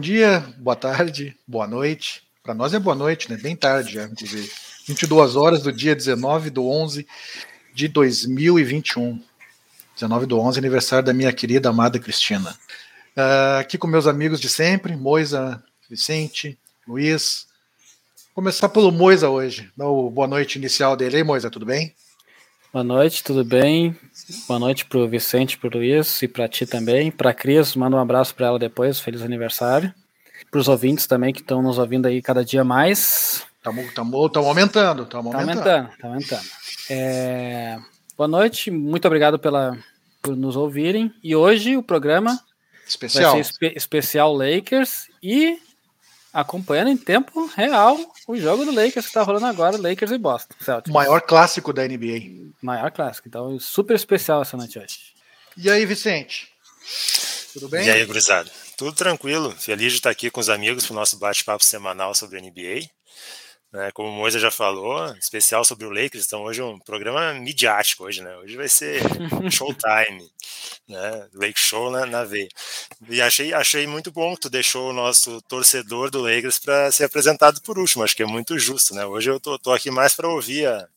bom dia, boa tarde, boa noite. Para nós é boa noite, né? Bem tarde já, inclusive. 22 horas do dia 19 do 11 de 2021. 19 do 11, aniversário da minha querida amada Cristina. Uh, aqui com meus amigos de sempre, Moisa, Vicente, Luiz. Vou começar pelo Moisa hoje. Dá o boa noite inicial dele. Moisa, tudo bem? Boa noite, tudo bem? Boa noite para o Vicente, para o Luiz e para ti também. Para a Cris, manda um abraço para ela depois, feliz aniversário. Para os ouvintes também que estão nos ouvindo aí cada dia mais. Estamos aumentando, estamos aumentando. Está aumentando, está aumentando. É... Boa noite, muito obrigado pela, por nos ouvirem. E hoje o programa especial. vai ser espe especial Lakers e acompanhando em tempo real o jogo do Lakers que está rolando agora, Lakers e Boston. Celtics. Maior clássico da NBA. Maior clássico, então super especial essa noite hoje. E aí, Vicente? Tudo bem? E aí, gurizada? Tudo tranquilo. Feliz de estar aqui com os amigos para o nosso bate-papo semanal sobre a NBA. Né, como o Moisa já falou, especial sobre o Lakers, então hoje é um programa midiático hoje, né? Hoje vai ser showtime, né? Lake Show na, na veia. E achei, achei muito bom que tu deixou o nosso torcedor do Lakers para ser apresentado por último, acho que é muito justo, né? Hoje eu tô, tô aqui mais para ouvir a,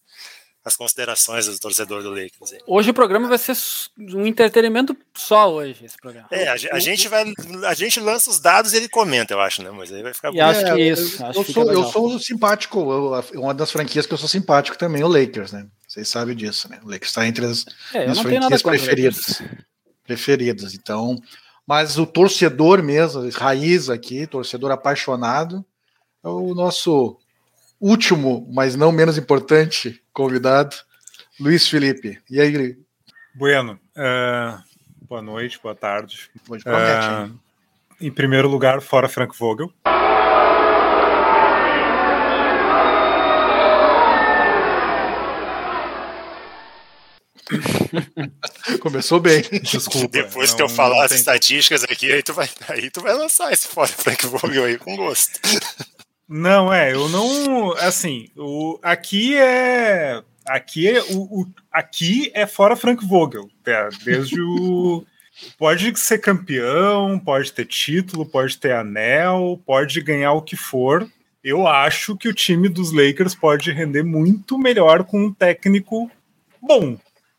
as considerações do torcedor do Lakers. Hoje o programa vai ser um entretenimento só hoje, esse programa. É, a, a, gente vai, a gente lança os dados e ele comenta, eu acho, né? Mas aí vai ficar. E acho que é isso. Eu, eu, sou, eu sou simpático, eu, uma das franquias que eu sou simpático também, o Lakers, né? Vocês sabem disso, né? O Lakers está entre as é, minhas franquias preferidas. Preferidas. Então, mas o torcedor mesmo, raiz aqui, torcedor apaixonado, é o nosso último, mas não menos importante, convidado, Luiz Felipe. E aí, Bueno, uh, boa noite, boa tarde. Uh, em primeiro lugar, fora Frank Vogel. Começou bem. Desculpa. Depois não, que eu falar as tem... estatísticas aqui, aí tu, vai, aí tu vai lançar esse fora Frank Vogel aí com gosto. Não, é, eu não. Assim, o, aqui é. Aqui é, o, o aqui é fora Frank Vogel. É, desde o. Pode ser campeão, pode ter título, pode ter anel, pode ganhar o que for. Eu acho que o time dos Lakers pode render muito melhor com um técnico bom.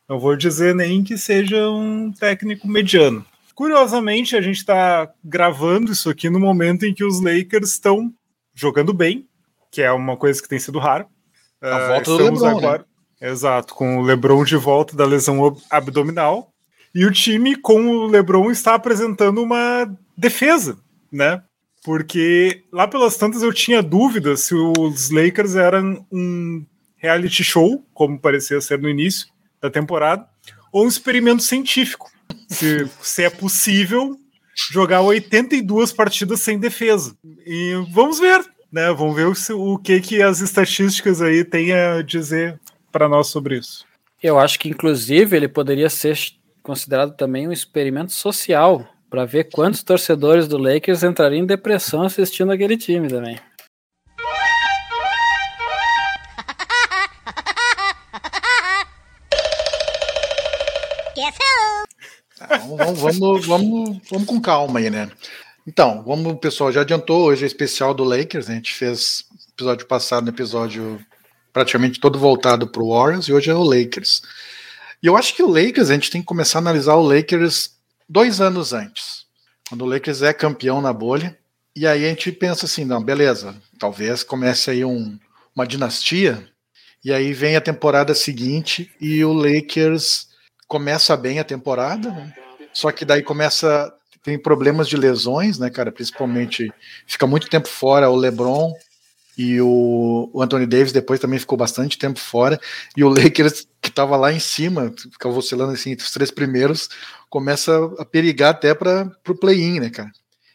Não vou dizer nem que seja um técnico mediano. Curiosamente, a gente está gravando isso aqui no momento em que os Lakers estão jogando bem, que é uma coisa que tem sido rara. A uh, volta do LeBron, agora, né? Exato, com o LeBron de volta da lesão abdominal. E o time com o LeBron está apresentando uma defesa, né? Porque lá pelas tantas eu tinha dúvidas se os Lakers eram um reality show, como parecia ser no início da temporada, ou um experimento científico. Se, se é possível jogar 82 partidas sem defesa. E vamos ver, né? Vamos ver o, o que, que as estatísticas aí têm a dizer para nós sobre isso. Eu acho que, inclusive, ele poderia ser considerado também um experimento social para ver quantos torcedores do Lakers entrariam em depressão assistindo aquele time também. Vamos, vamos, vamos, vamos, com calma aí, né? Então, vamos, o pessoal já adiantou, hoje é especial do Lakers, né? a gente fez episódio passado, episódio praticamente todo voltado para o Warriors, e hoje é o Lakers. E eu acho que o Lakers, a gente tem que começar a analisar o Lakers dois anos antes, quando o Lakers é campeão na bolha, e aí a gente pensa assim, não, beleza, talvez comece aí um, uma dinastia, e aí vem a temporada seguinte e o Lakers começa bem a temporada, né? só que daí começa tem problemas de lesões, né, cara? Principalmente fica muito tempo fora o LeBron e o, o Anthony Davis depois também ficou bastante tempo fora e o Lakers que estava lá em cima, ficava oscilando assim entre os três primeiros, começa a perigar até para o play-in, né, cara?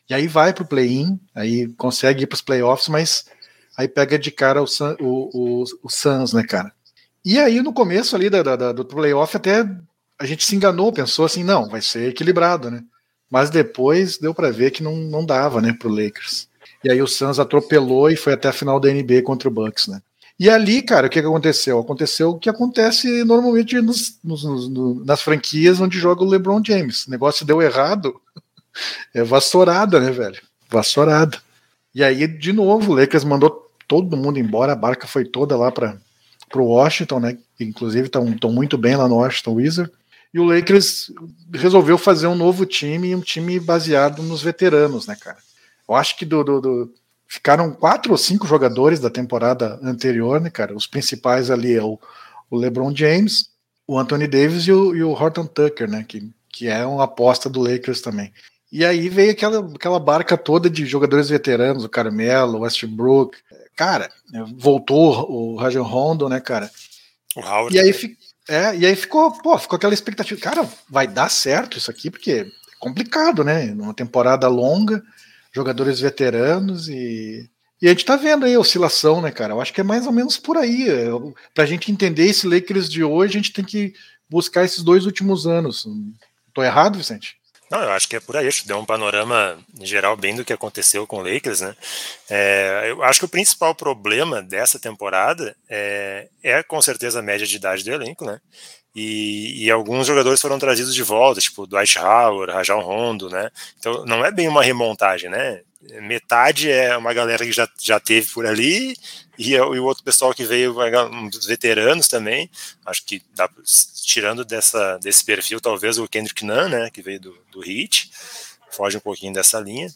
E aí vai para o play-in, aí consegue ir para os playoffs, mas aí pega de cara o, o, o, o Suns, né, cara? E aí no começo ali da, da, do playoff até a gente se enganou, pensou assim, não, vai ser equilibrado, né? Mas depois deu para ver que não, não dava, né, pro Lakers. E aí o Suns atropelou e foi até a final da NBA contra o Bucks, né? E ali, cara, o que, aconteceu? Aconteceu o que acontece normalmente nos, nos, nos, nas franquias onde joga o LeBron James. O negócio deu errado, é vassourada, né, velho? vassourada. E aí, de novo, o Lakers mandou todo mundo embora, a barca foi toda lá para o Washington, né? Inclusive estão muito bem lá no Washington Wizards. E o Lakers resolveu fazer um novo time, um time baseado nos veteranos, né, cara? Eu acho que do, do, do, ficaram quatro ou cinco jogadores da temporada anterior, né, cara? Os principais ali é o, o LeBron James, o Anthony Davis e o, e o Horton Tucker, né? Que, que é uma aposta do Lakers também. E aí veio aquela, aquela barca toda de jogadores veteranos, o Carmelo, o Westbrook. Cara, voltou o Rajon Rondo, né, cara? O Howard. E aí, é, e aí ficou, pô, ficou aquela expectativa. Cara, vai dar certo isso aqui, porque é complicado, né? Numa temporada longa, jogadores veteranos e. E a gente tá vendo aí a oscilação, né, cara? Eu acho que é mais ou menos por aí. Pra gente entender esse Lakers de hoje, a gente tem que buscar esses dois últimos anos. Tô errado, Vicente? Não, eu acho que é por aí. Acho que deu um panorama geral bem do que aconteceu com o Lakers, né? É, eu acho que o principal problema dessa temporada é, é com certeza a média de idade do elenco, né? E, e, alguns jogadores foram trazidos de volta, tipo Dwight Howard, Rajon Rondo, né? Então não é bem uma remontagem, né? Metade é uma galera que já, já teve por ali e, e o outro pessoal que veio, uns veteranos também. Acho que dá, tirando dessa, desse perfil, talvez o Kendrick Nunn, né? Que veio do, do Heat, foge um pouquinho dessa linha.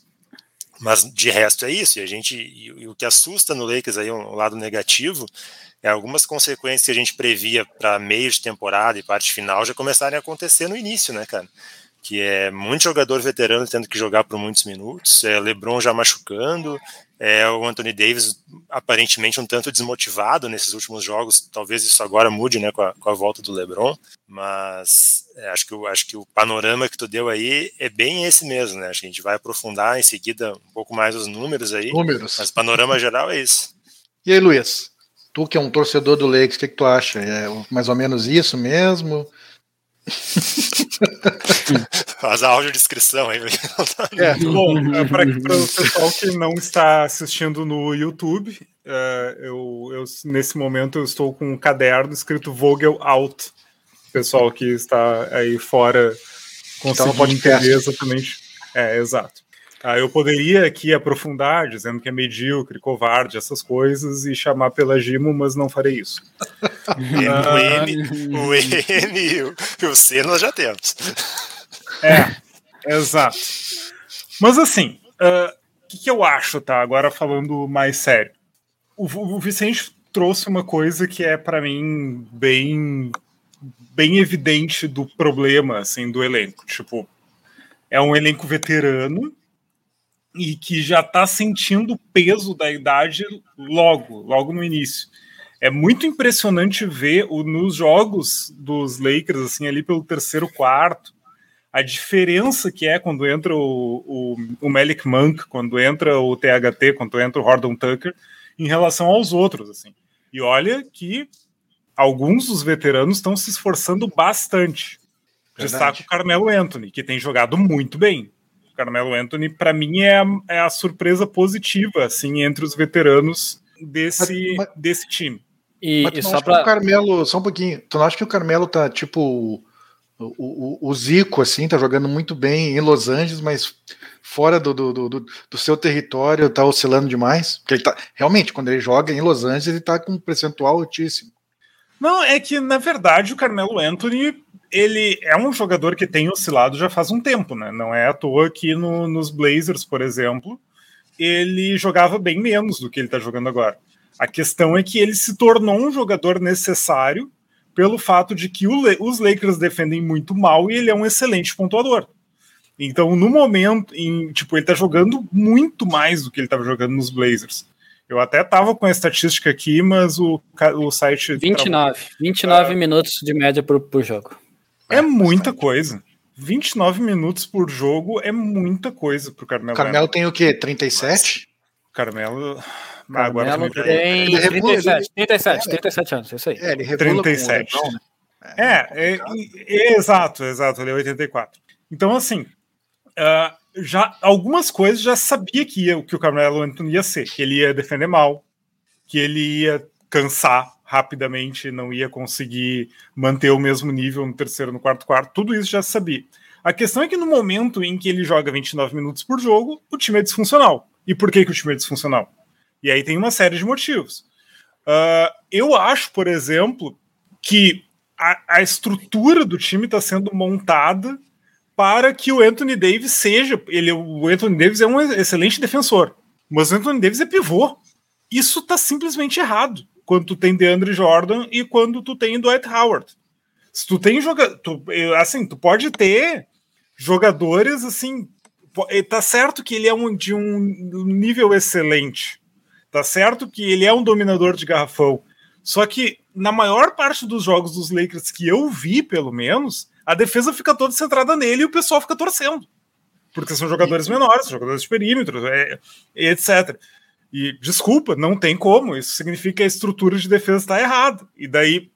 Mas de resto é isso. E a gente, e, e o que assusta no Lakers aí, um lado negativo, é, algumas consequências que a gente previa para meio de temporada e parte final já começarem a acontecer no início, né, cara? Que é muito jogador veterano tendo que jogar por muitos minutos, é LeBron já machucando, é o Anthony Davis aparentemente um tanto desmotivado nesses últimos jogos. Talvez isso agora mude, né, com a, com a volta do LeBron. Mas é, acho que acho que o panorama que tu deu aí é bem esse mesmo, né? Acho que a gente vai aprofundar em seguida um pouco mais os números aí. Números. Mas panorama geral é isso. E aí, Luiz? Tu que é um torcedor do Lakers, o que, que tu acha? É mais ou menos isso mesmo? Faz a audiodescrição aí. É, bom, é, para o pessoal que não está assistindo no YouTube, uh, eu, eu, nesse momento eu estou com um caderno escrito Vogel Out. Pessoal que está aí fora conseguindo entender exatamente. É, exato. Ah, eu poderia aqui aprofundar, dizendo que é medíocre, covarde, essas coisas, e chamar pela Gimo, mas não farei isso. o, M, o M e o, o C nós já temos. É, exato. Mas assim, o uh, que, que, eu acho, tá? Agora falando mais sério. O, o Vicente trouxe uma coisa que é para mim bem bem evidente do problema assim do elenco. Tipo, é um elenco veterano e que já está sentindo o peso da idade logo, logo no início. É muito impressionante ver o, nos jogos dos Lakers, assim, ali pelo terceiro quarto, a diferença que é quando entra o, o, o Malik Monk, quando entra o THT, quando entra o Horton Tucker, em relação aos outros, assim. E olha que alguns dos veteranos estão se esforçando bastante. Destaca o Carmelo Anthony, que tem jogado muito bem. Carmelo Anthony, para mim, é a, é a, surpresa positiva, assim, entre os veteranos desse, mas, desse time. E, mas e só pra... o Carmelo, só um pouquinho, tu não acha que o Carmelo tá, tipo, o, o, o, Zico, assim, tá jogando muito bem em Los Angeles, mas fora do, do, do, do seu território tá oscilando demais? Porque ele tá, realmente, quando ele joga em Los Angeles, ele tá com um percentual altíssimo. Não, é que, na verdade, o Carmelo Anthony ele é um jogador que tem oscilado já faz um tempo, né? Não é à toa que no, nos Blazers, por exemplo, ele jogava bem menos do que ele está jogando agora. A questão é que ele se tornou um jogador necessário pelo fato de que os Lakers defendem muito mal e ele é um excelente pontuador. Então, no momento, em, tipo, ele tá jogando muito mais do que ele estava jogando nos Blazers. Eu até tava com a estatística aqui, mas o, o site. 29. 29 minutos de média por, por jogo. É, é muita bastante. coisa. 29 minutos por jogo é muita coisa pro Carmelo. Carmelo tem o quê? 37? Carmelo. Carmelo agora tem ele 37, 37, 37 anos, isso aí. É, ele 37. Lebron, né? É, é, é, é, exato, exato, ele é 84. Então, assim, uh, já algumas coisas já sabia que, ia, que o Carmelo Anthony ia ser, que ele ia defender mal, que ele ia cansar rapidamente, não ia conseguir manter o mesmo nível no terceiro, no quarto quarto, tudo isso já sabia. A questão é que no momento em que ele joga 29 minutos por jogo, o time é disfuncional. E por que, que o time é disfuncional? E aí tem uma série de motivos. Uh, eu acho, por exemplo, que a, a estrutura do time está sendo montada para que o Anthony Davis seja. Ele, o Anthony Davis é um excelente defensor, mas o Anthony Davis é pivô. Isso está simplesmente errado quando tu tem DeAndre Jordan e quando tu tem Dwight Howard. Se tu tem jogador, assim, tu pode ter jogadores assim, tá certo que ele é um, de um nível excelente, tá certo que ele é um dominador de garrafão. Só que na maior parte dos jogos dos Lakers que eu vi, pelo menos, a defesa fica toda centrada nele e o pessoal fica torcendo. Porque são jogadores menores, jogadores de perímetro, é, etc. E desculpa, não tem como. Isso significa que a estrutura de defesa está errada. E daí,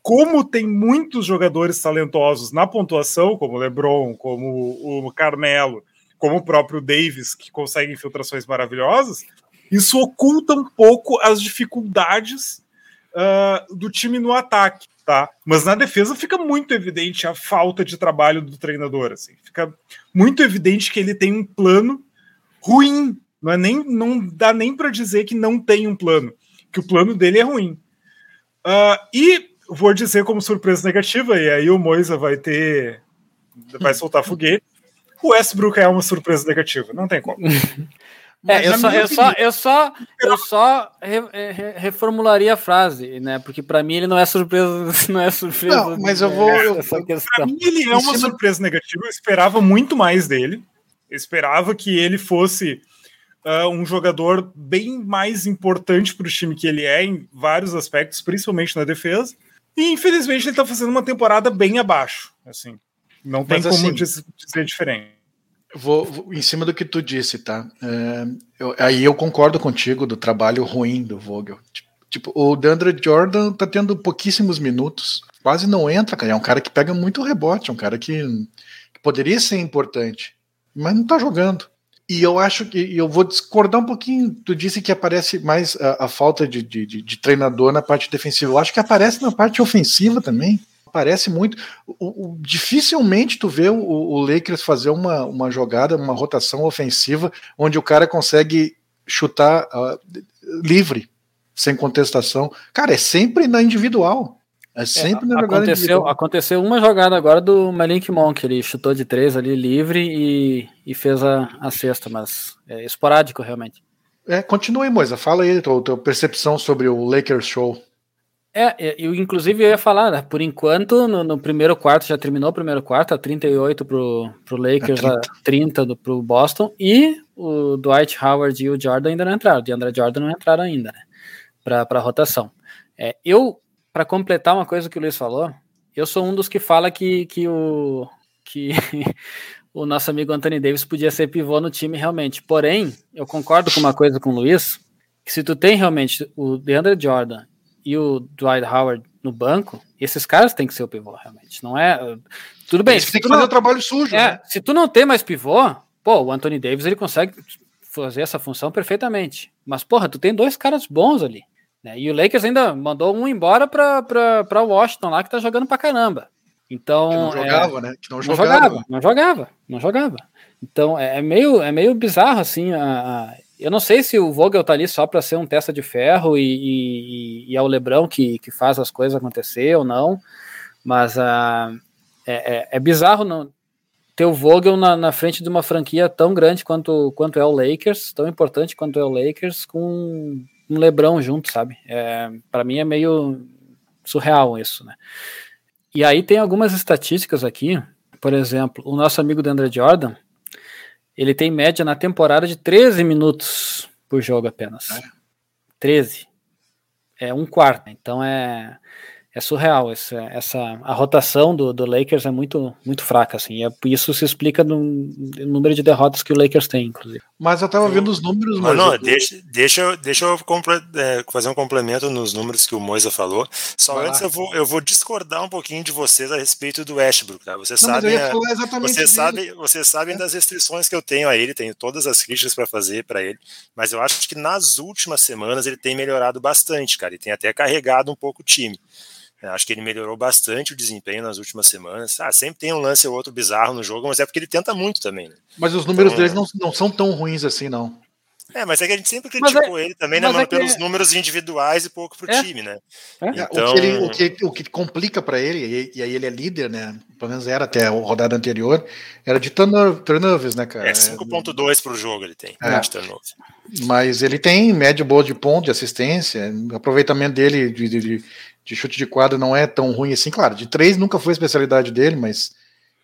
como tem muitos jogadores talentosos na pontuação, como o LeBron, como o Carmelo, como o próprio Davis, que consegue infiltrações maravilhosas, isso oculta um pouco as dificuldades uh, do time no ataque, tá? Mas na defesa fica muito evidente a falta de trabalho do treinador, assim. Fica muito evidente que ele tem um plano ruim não, é nem, não dá nem para dizer que não tem um plano, que o plano dele é ruim. Uh, e vou dizer como surpresa negativa, e aí o Moisa vai ter. vai soltar foguete. O Westbrook é uma surpresa negativa, não tem como. É, eu só, eu, só, eu só, eu só re, re, reformularia a frase, né? Porque para mim ele não é surpresa, não é surpresa. Não, mas eu vou. Eu, pra mim ele é uma surpresa negativa. Eu esperava muito mais dele. Eu esperava que ele fosse uh, um jogador bem mais importante para o time que ele é em vários aspectos, principalmente na defesa. E infelizmente ele está fazendo uma temporada bem abaixo. Assim, não tem Mas, como assim, dizer diferente. Vou, vou, em cima do que tu disse, tá? É, eu, aí eu concordo contigo do trabalho ruim do Vogel. Tipo, tipo, o Deandre Jordan tá tendo pouquíssimos minutos, quase não entra, cara. É um cara que pega muito rebote, é um cara que, que poderia ser importante, mas não tá jogando. E eu acho que eu vou discordar um pouquinho. Tu disse que aparece mais a, a falta de, de, de, treinador na parte defensiva. Eu acho que aparece na parte ofensiva também. Aparece muito. O, o, dificilmente tu vê o, o, Lakers fazer uma, uma jogada, uma rotação ofensiva, onde o cara consegue chutar uh, livre, sem contestação. Cara, é sempre na individual. É sempre é, na jogada aconteceu, aconteceu uma jogada agora do Malink Monk, ele chutou de três ali livre e, e fez a, a sexta, mas é esporádico realmente. É, continue, Moisa, fala aí a tua, tua, percepção sobre o Lakers Show. É, eu inclusive eu ia falar, né, por enquanto no, no, primeiro quarto, já terminou o primeiro quarto, a 38 pro, pro Lakers, a 30, a 30 do, pro Boston, e o Dwight Howard e o Jordan ainda não entraram, o DeAndre Jordan não entraram ainda, né, pra, pra rotação. É, eu para completar uma coisa que o Luiz falou, eu sou um dos que fala que, que o que o nosso amigo Anthony Davis podia ser pivô no time realmente. Porém, eu concordo com uma coisa com o Luiz, que se tu tem realmente o DeAndre Jordan e o Dwight Howard no banco, esses caras têm que ser o pivô realmente. Não é tudo bem. Eles têm que fazer não, o trabalho sujo. É, né? Se tu não tem mais pivô, pô, o Anthony Davis ele consegue fazer essa função perfeitamente. Mas porra, tu tem dois caras bons ali. Né? E o Lakers ainda mandou um embora para Washington lá, que tá jogando pra caramba. Então, que não jogava, é, né? Que não, não jogava. Não jogava, não jogava. Então é, é, meio, é meio bizarro assim. A, a, eu não sei se o Vogel tá ali só para ser um testa de ferro e, e, e, é o Lebrão que, que faz as coisas acontecer ou não, mas a, ah, é, é, é bizarro não, ter o Vogel na, na, frente de uma franquia tão grande quanto, quanto é o Lakers, tão importante quanto é o Lakers, com um Lebrão junto, sabe? É, para mim é meio surreal isso, né? E aí tem algumas estatísticas aqui, por exemplo, o nosso amigo Deandre Jordan, ele tem média na temporada de 13 minutos por jogo apenas. É. 13. É um quarto. Então é é surreal essa, essa a rotação do, do Lakers é muito muito fraca assim. É, isso se explica no, no, número de derrotas que o Lakers tem, inclusive. Mas eu tava vendo os números, mas não, eu... deixa, deixa, deixa eu é, fazer um complemento nos números que o Moisa falou. Só Vai antes eu vou, eu vou discordar um pouquinho de vocês a respeito do Westbrook, tá? Vocês sabem, vocês sabem, vocês sabem das restrições que eu tenho a ele, tenho todas as críticas para fazer para ele, mas eu acho que nas últimas semanas ele tem melhorado bastante, cara, e tem até carregado um pouco o time. Acho que ele melhorou bastante o desempenho nas últimas semanas. Ah, sempre tem um lance ou outro bizarro no jogo, mas é porque ele tenta muito também. Né? Mas os números então, deles não, não são tão ruins assim, não. É, mas é que a gente sempre criticou é, ele também, né, mano, é pelos números individuais e pouco pro é, time, né? É. Então... O, que ele, o, que, o que complica para ele, e, aí ele é líder, né? Pelo menos era até a rodada anterior, era de turnovers, né, cara? É 5.2 pro jogo ele tem, é. de turnover. Mas ele tem média boa de ponto, de assistência, aproveitamento dele de, de, de chute de quadra não é tão ruim assim, claro, de três nunca foi a especialidade dele, mas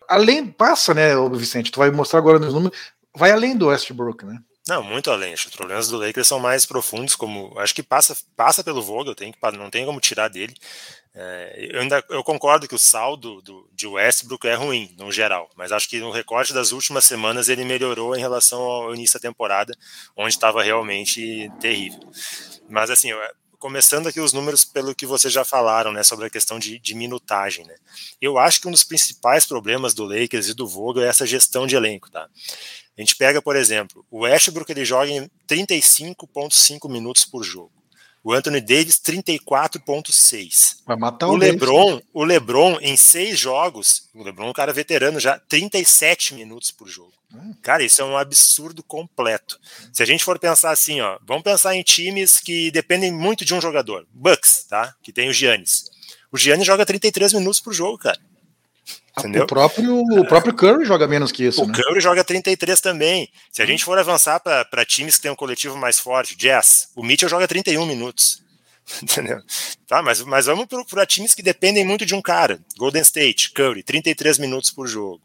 além, passa, né, o Vicente, tu vai mostrar agora nos números, vai além do Westbrook, né? Não, muito além. Os problemas do Lakers são mais profundos, como acho que passa, passa pelo Vogel, tem que, não tem como tirar dele. É, eu ainda eu concordo que o saldo do, de Westbrook é ruim, no geral, mas acho que no recorte das últimas semanas ele melhorou em relação ao início da temporada, onde estava realmente terrível. Mas assim, começando aqui os números pelo que vocês já falaram, né, sobre a questão de, de, minutagem, né. Eu acho que um dos principais problemas do Lakers e do Vogel é essa gestão de elenco, tá? A gente pega, por exemplo, o Westbrook ele joga em 35,5 minutos por jogo. O Anthony Davis 34,6. Vai matar o, o LeBron, o LeBron em seis jogos, o LeBron é um cara veterano já 37 minutos por jogo. Hum. Cara, isso é um absurdo completo. Se a gente for pensar assim, ó, vamos pensar em times que dependem muito de um jogador. Bucks, tá? Que tem o Giannis. O Giannis joga 33 minutos por jogo, cara. Entendeu? O próprio, o próprio Curry joga menos que isso. O né? Curry joga 33 também. Se a gente for avançar para times que tem um coletivo mais forte, Jazz, o Mitchell joga 31 minutos. Entendeu? Tá, mas, mas vamos para times que dependem muito de um cara. Golden State, Curry, 33 minutos por jogo.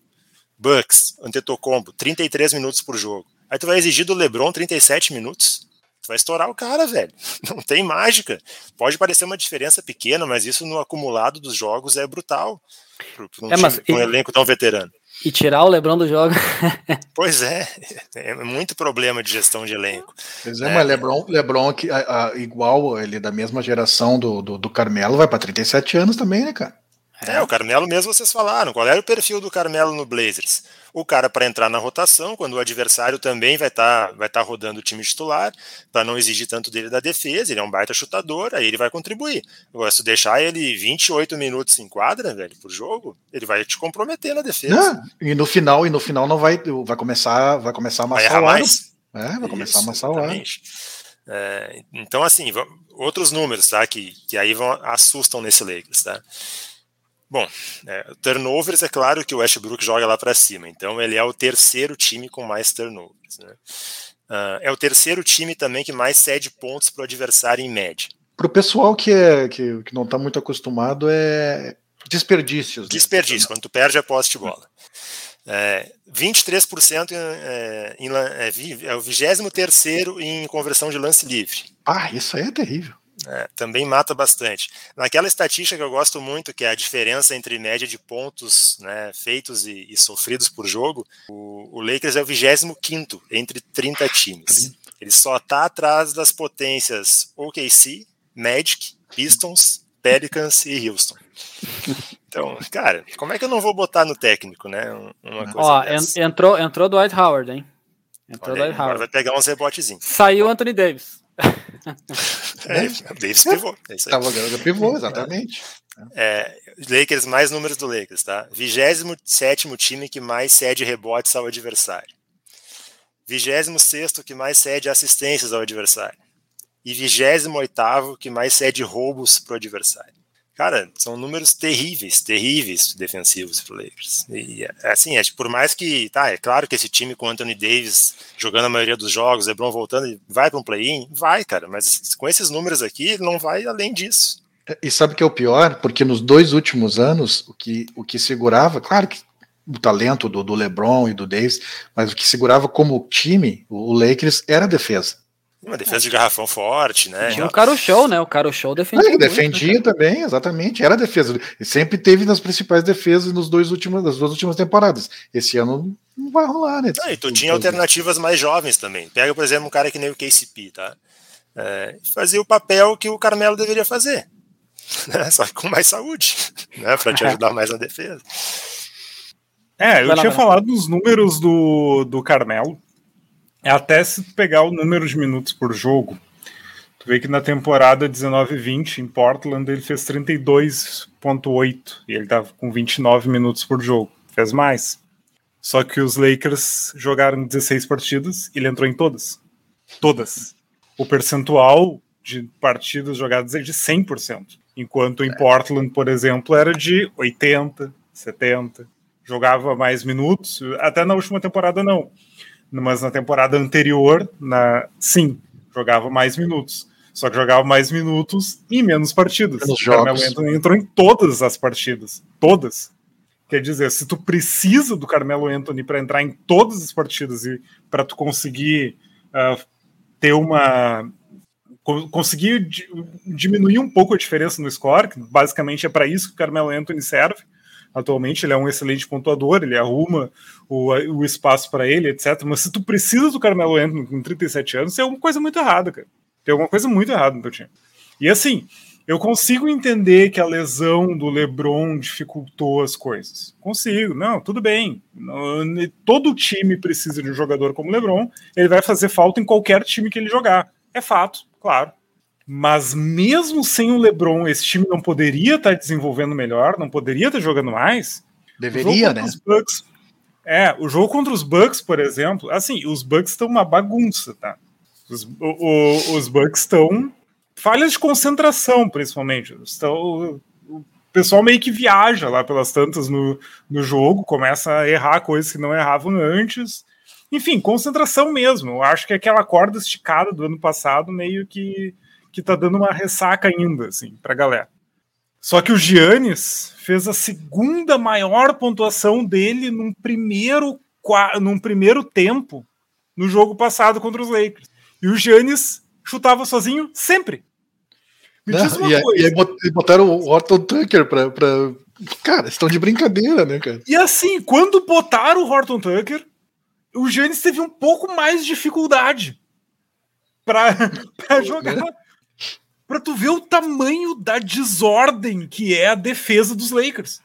Bucks, Antetokounmpo, 33 minutos por jogo. Aí tu vai exigir do LeBron 37 minutos. Tu vai estourar o cara, velho. Não tem mágica. Pode parecer uma diferença pequena, mas isso no acumulado dos jogos é brutal. Um, é, mas, um elenco tão veterano. E tirar o Lebron do jogo. pois é, é muito problema de gestão de elenco. Pois é, é. mas Lebron, Lebron que, a, a, igual ele da mesma geração do, do, do Carmelo, vai para 37 anos também, né, cara? É, o Carmelo mesmo vocês falaram. Qual era o perfil do Carmelo no Blazers? O cara para entrar na rotação, quando o adversário também vai estar tá, vai tá rodando o time titular, para não exigir tanto dele da defesa, ele é um baita chutador, aí ele vai contribuir. Agora, se deixar ele 28 minutos em quadra, velho, por jogo, ele vai te comprometer na defesa. e no final, e no final não vai, vai começar, vai começar a amassar vai o mais. É, vai começar Isso, a amassar o ar. É, então, assim, outros números, tá? Que, que aí vão, assustam nesse Lakers, tá? Bom, é, turnovers é claro que o Westbrook joga lá para cima, então ele é o terceiro time com mais turnovers. Né? Uh, é o terceiro time também que mais cede pontos para o adversário em média. Para o pessoal que, é, que, que não está muito acostumado, é desperdícios. Né? Desperdício, quando tu perde a posse de bola. É, 23% é, em, é, é o 23 em conversão de lance livre. Ah, isso aí é terrível. É, também mata bastante. Naquela estatística que eu gosto muito, que é a diferença entre média de pontos né, feitos e, e, sofridos por jogo, o, o Lakers é o 25 entre 30 times. Ele só está atrás das potências OKC, Magic, Pistons, Pelicans e Houston. Então, cara, como é que eu não vou botar no técnico, né? Uma coisa Ó, dessa? entrou, entrou Dwight Howard, hein? Entrou Olha Dwight Howard. Vai pegar uns rebotezinhos. Saiu Anthony Davis. É, Davis pivô. É isso Tava ganhando pivô, exatamente. É, Lakers, mais números do Lakers, tá? 27 time que mais cede rebotes ao adversário. 26 que mais cede assistências ao adversário. E 28 que mais cede roubos para o adversário. Cara, são números terríveis, terríveis defensivos pro Lakers. E assim, é, por mais que, tá, é claro que esse time com Anthony Davis jogando a maioria dos jogos, LeBron voltando, vai para um play-in, vai, cara, mas com esses números aqui, ele não vai além disso. E sabe o que é o pior? Porque nos dois últimos anos, o que, o que segurava, claro que o talento do, do LeBron e do Davis, mas o que segurava como time, o Lakers, era a defesa. Uma defesa de garrafão forte, né? Tinha o Caro Show, né? O Caro Show defendia. Ele defendia muito, também, exatamente. Era defesa. E sempre teve nas principais defesas nos dois últimos, nas duas últimas temporadas. Esse ano não vai rolar, né? Ah, e tu tinha alternativas mais jovens também. Pega, por exemplo, um cara que nem o KCP, tá? É, fazia o papel que o Carmelo deveria fazer. Né? Só que com mais saúde, né? Pra te ajudar mais na defesa. É, eu tinha falado dos números do, do Carmelo. É até se tu pegar o número de minutos por jogo, Tu vê que na temporada 19-20, em Portland, ele fez 32,8 e ele tava com 29 minutos por jogo. Fez mais. Só que os Lakers jogaram 16 partidas e ele entrou em todas. Todas. O percentual de partidas jogadas é de 100%. Enquanto em Portland, por exemplo, era de 80, 70. Jogava mais minutos, até na última temporada não. Mas na temporada anterior, na sim, jogava mais minutos. Só que jogava mais minutos e menos partidas. Menos o Carmelo. Anthony entrou em todas as partidas. Todas. Quer dizer, se tu precisa do Carmelo Anthony para entrar em todas as partidas e para tu conseguir ah, ter uma co- conseguir di- diminuir um pouco a diferença no score, que basicamente é para isso que o Carmelo Anthony serve. Atualmente ele é um excelente pontuador, ele arruma o, o espaço para ele, etc. Mas se tu precisa do Carmelo Anthony com 37 anos, tem alguma coisa muito errada, cara. Tem alguma coisa muito errada no teu time. E assim, eu consigo entender que a lesão do LeBron dificultou as coisas. Consigo, não, tudo bem. Todo time precisa de um jogador como o LeBron. Ele vai fazer falta em qualquer time que ele jogar. É fato, claro. Mas mesmo sem o LeBron, esse time não poderia estar desenvolvendo melhor, não poderia estar jogando mais. Deveria, né? Bucks, é, o jogo contra os Bucks, por exemplo, assim, os Bucks estão uma bagunça, tá? Os, o- o- os Bucks estão falhas de concentração, principalmente. Estão, o pessoal meio que viaja lá pelas tantas no, no jogo, começa a errar coisas que não erravam antes. Enfim, concentração mesmo. Eu acho que aquela corda esticada do ano passado meio que, que tá dando uma ressaca ainda, assim, pra galera. Só que o Giannis fez a segunda maior pontuação dele num primeiro, num primeiro tempo no jogo passado contra os Lakers. E o Giannis chutava sozinho sempre. Me Né? diz uma E, coisa. e aí botaram o Horton Tucker pra, pra. Cara, estão de brincadeira, né, cara? E assim, quando botaram o Horton Tucker, o Giannis teve um pouco mais de dificuldade pra, pra jogar. Pra tu ver o tamanho da desordem que é a defesa dos Lakers.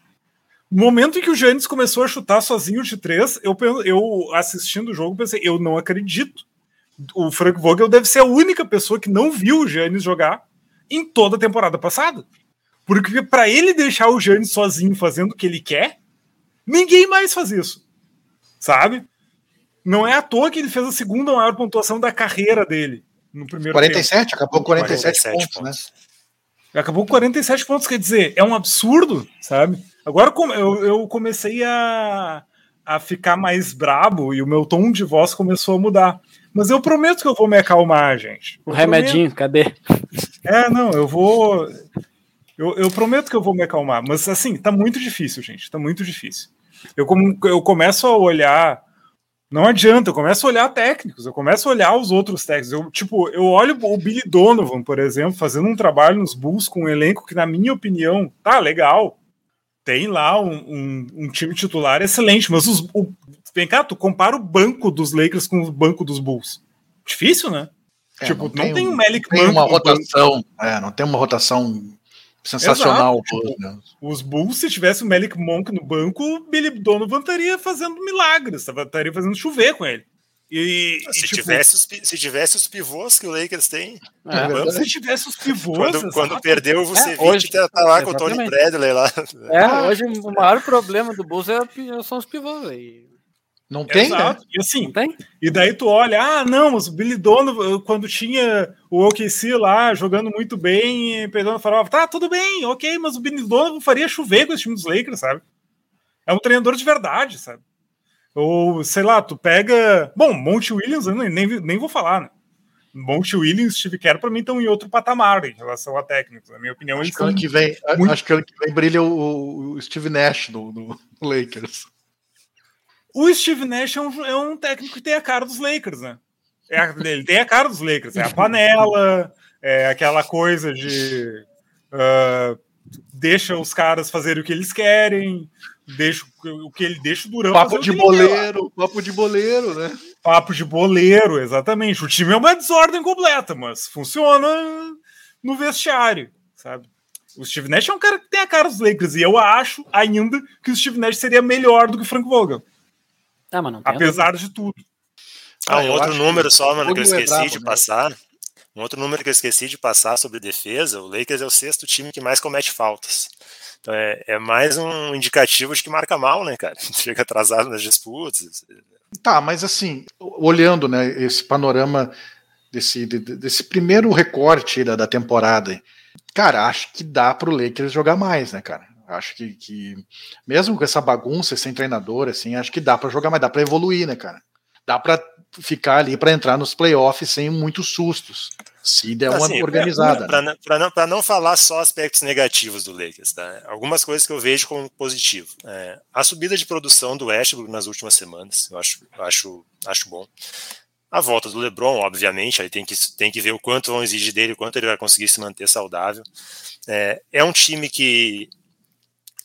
No momento em que o Giannis começou a chutar sozinho de três, eu, eu assistindo o jogo pensei, eu não acredito. O Frank Vogel deve ser a única pessoa que não viu o Giannis jogar em toda a temporada passada. Porque pra ele deixar o Giannis sozinho fazendo o que ele quer, ninguém mais faz isso. Sabe? Não é à toa que ele fez a segunda maior pontuação da carreira dele no primeiro tempo. 47, acabou com 47, pontos, né? Acabou com 47 pontos, quer dizer, é um absurdo, sabe? Agora como eu, eu comecei a, a ficar mais brabo e o meu tom de voz começou a mudar. Mas eu prometo que eu vou me acalmar, gente. O Eu remedinho, cadê? É, não, eu vou. Eu, eu prometo que eu vou me acalmar. Mas assim, tá muito difícil, gente. Tá muito difícil. Eu, como, eu começo a olhar. Não adianta, eu começo a olhar técnicos, eu começo a olhar os outros técnicos. Eu, tipo, eu olho o Billy Donovan, por exemplo, fazendo um trabalho nos Bulls com um elenco que, na minha opinião, tá legal. Tem lá um, um, um time titular excelente, mas os, o, vem cá, tu compara o banco dos Lakers com o banco dos Bulls. Difícil, né? É, tipo, não tem, um Malik tem uma rotação. É, não tem uma rotação sensacional. né? Os Bulls, se tivesse o Malik Monk no banco, o Billy Donovan estaria fazendo milagres, tava- estaria fazendo chover com ele. E, e, Se, tipo, tivesse os, se tivesse os pivôs que o Lakers tem, É, verdade. se tivesse os pivôs, quando, quando perdeu o Vucevic, hoje- tá, tá lá com o Tony exatamente. Bradley lá. É, hoje o maior problema do Bulls é, são os pivôs aí. Não tem, né? Exato. E assim, Não tem? E daí tu olha, ah, não, mas o Billy Donovan, quando tinha o OKC lá jogando muito bem, perdendo falava, tá, tudo bem, ok, mas o Billy Donovan faria chover com esse time dos Lakers, sabe? É um treinador de verdade, sabe? Ou, sei lá, tu pega. Bom, Monte Williams, eu nem, nem, vou falar, né? Monte Williams e Steve Kerr, pra mim, estão em outro patamar em relação a técnicos. Na minha opinião, Acho eles que, ano que vem, muito- acho que ano que vem brilha o, o Steve Nash do, do Lakers. O Steve Nash é um, é um técnico que tem a cara dos Lakers, né? É a- ele tem a cara dos Lakers. É a panela, é aquela coisa de. ah, deixa os caras fazerem o que eles querem, deixa o que ele deixa o Durão. Papo de quer. boleiro, papo de boleiro, né? Papo de boleiro, exatamente. O time é uma desordem completa, mas funciona no vestiário, sabe? O Steve Nash é um cara que tem a cara dos Lakers, e eu acho ainda que o Steve Nash seria melhor do que o Frank Vogel, Ah, mas não tem. apesar de tudo. Ah, Ah, um eu outro número que só, mano, que eu é esqueci brabo, de né? passar. Um outro número que eu esqueci de passar sobre defesa, o Lakers é o sexto time que mais comete faltas. Então é, é mais um indicativo de que marca mal, né, cara? Chega atrasado nas disputas. Tá, mas assim, olhando, né, esse panorama desse, desse primeiro recorte da, da temporada, cara, acho que dá pro Lakers jogar mais, né, cara? Acho que, que mesmo com essa bagunça, sem treinador, assim, acho que dá para jogar mais, dá para evoluir, né, cara? Dá para ficar ali para entrar nos playoffs sem muitos sustos, se der uma assim, organizada. Para né? não, não, falar só aspectos negativos do Lakers, tá? Algumas coisas que eu vejo como positivo. É, a subida de produção do Westbrook nas últimas semanas, eu acho, acho, acho bom. A volta do LeBron, obviamente, aí tem que, tem que ver o quanto vão exigir dele, o quanto ele vai conseguir se manter saudável. É, é um time que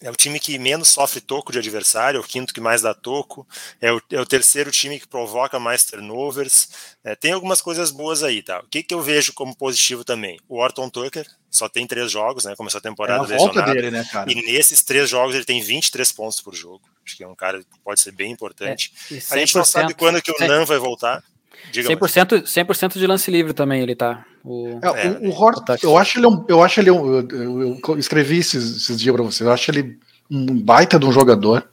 é o time que menos sofre toco de adversário, é o quinto que mais dá toco, é o, é o terceiro time que provoca mais turnovers. É, tem algumas coisas boas aí, tá? O que, que eu vejo como positivo também? O Orton Tucker só tem três jogos, né? Começou a temporada é a lesionado. Dele, né, cara? E nesses três jogos ele tem 23 pontos por jogo. Acho que é um cara que pode ser bem importante. É, a gente não sabe quando que o Nan vai voltar. Diga 100%, 100% de lance livre também ele tá. O, é, o, o Horst, eu acho ele um, eu acho ele um, eu, eu escrevi esses, esses dias para vocês. Eu acho ele um baita de um jogador.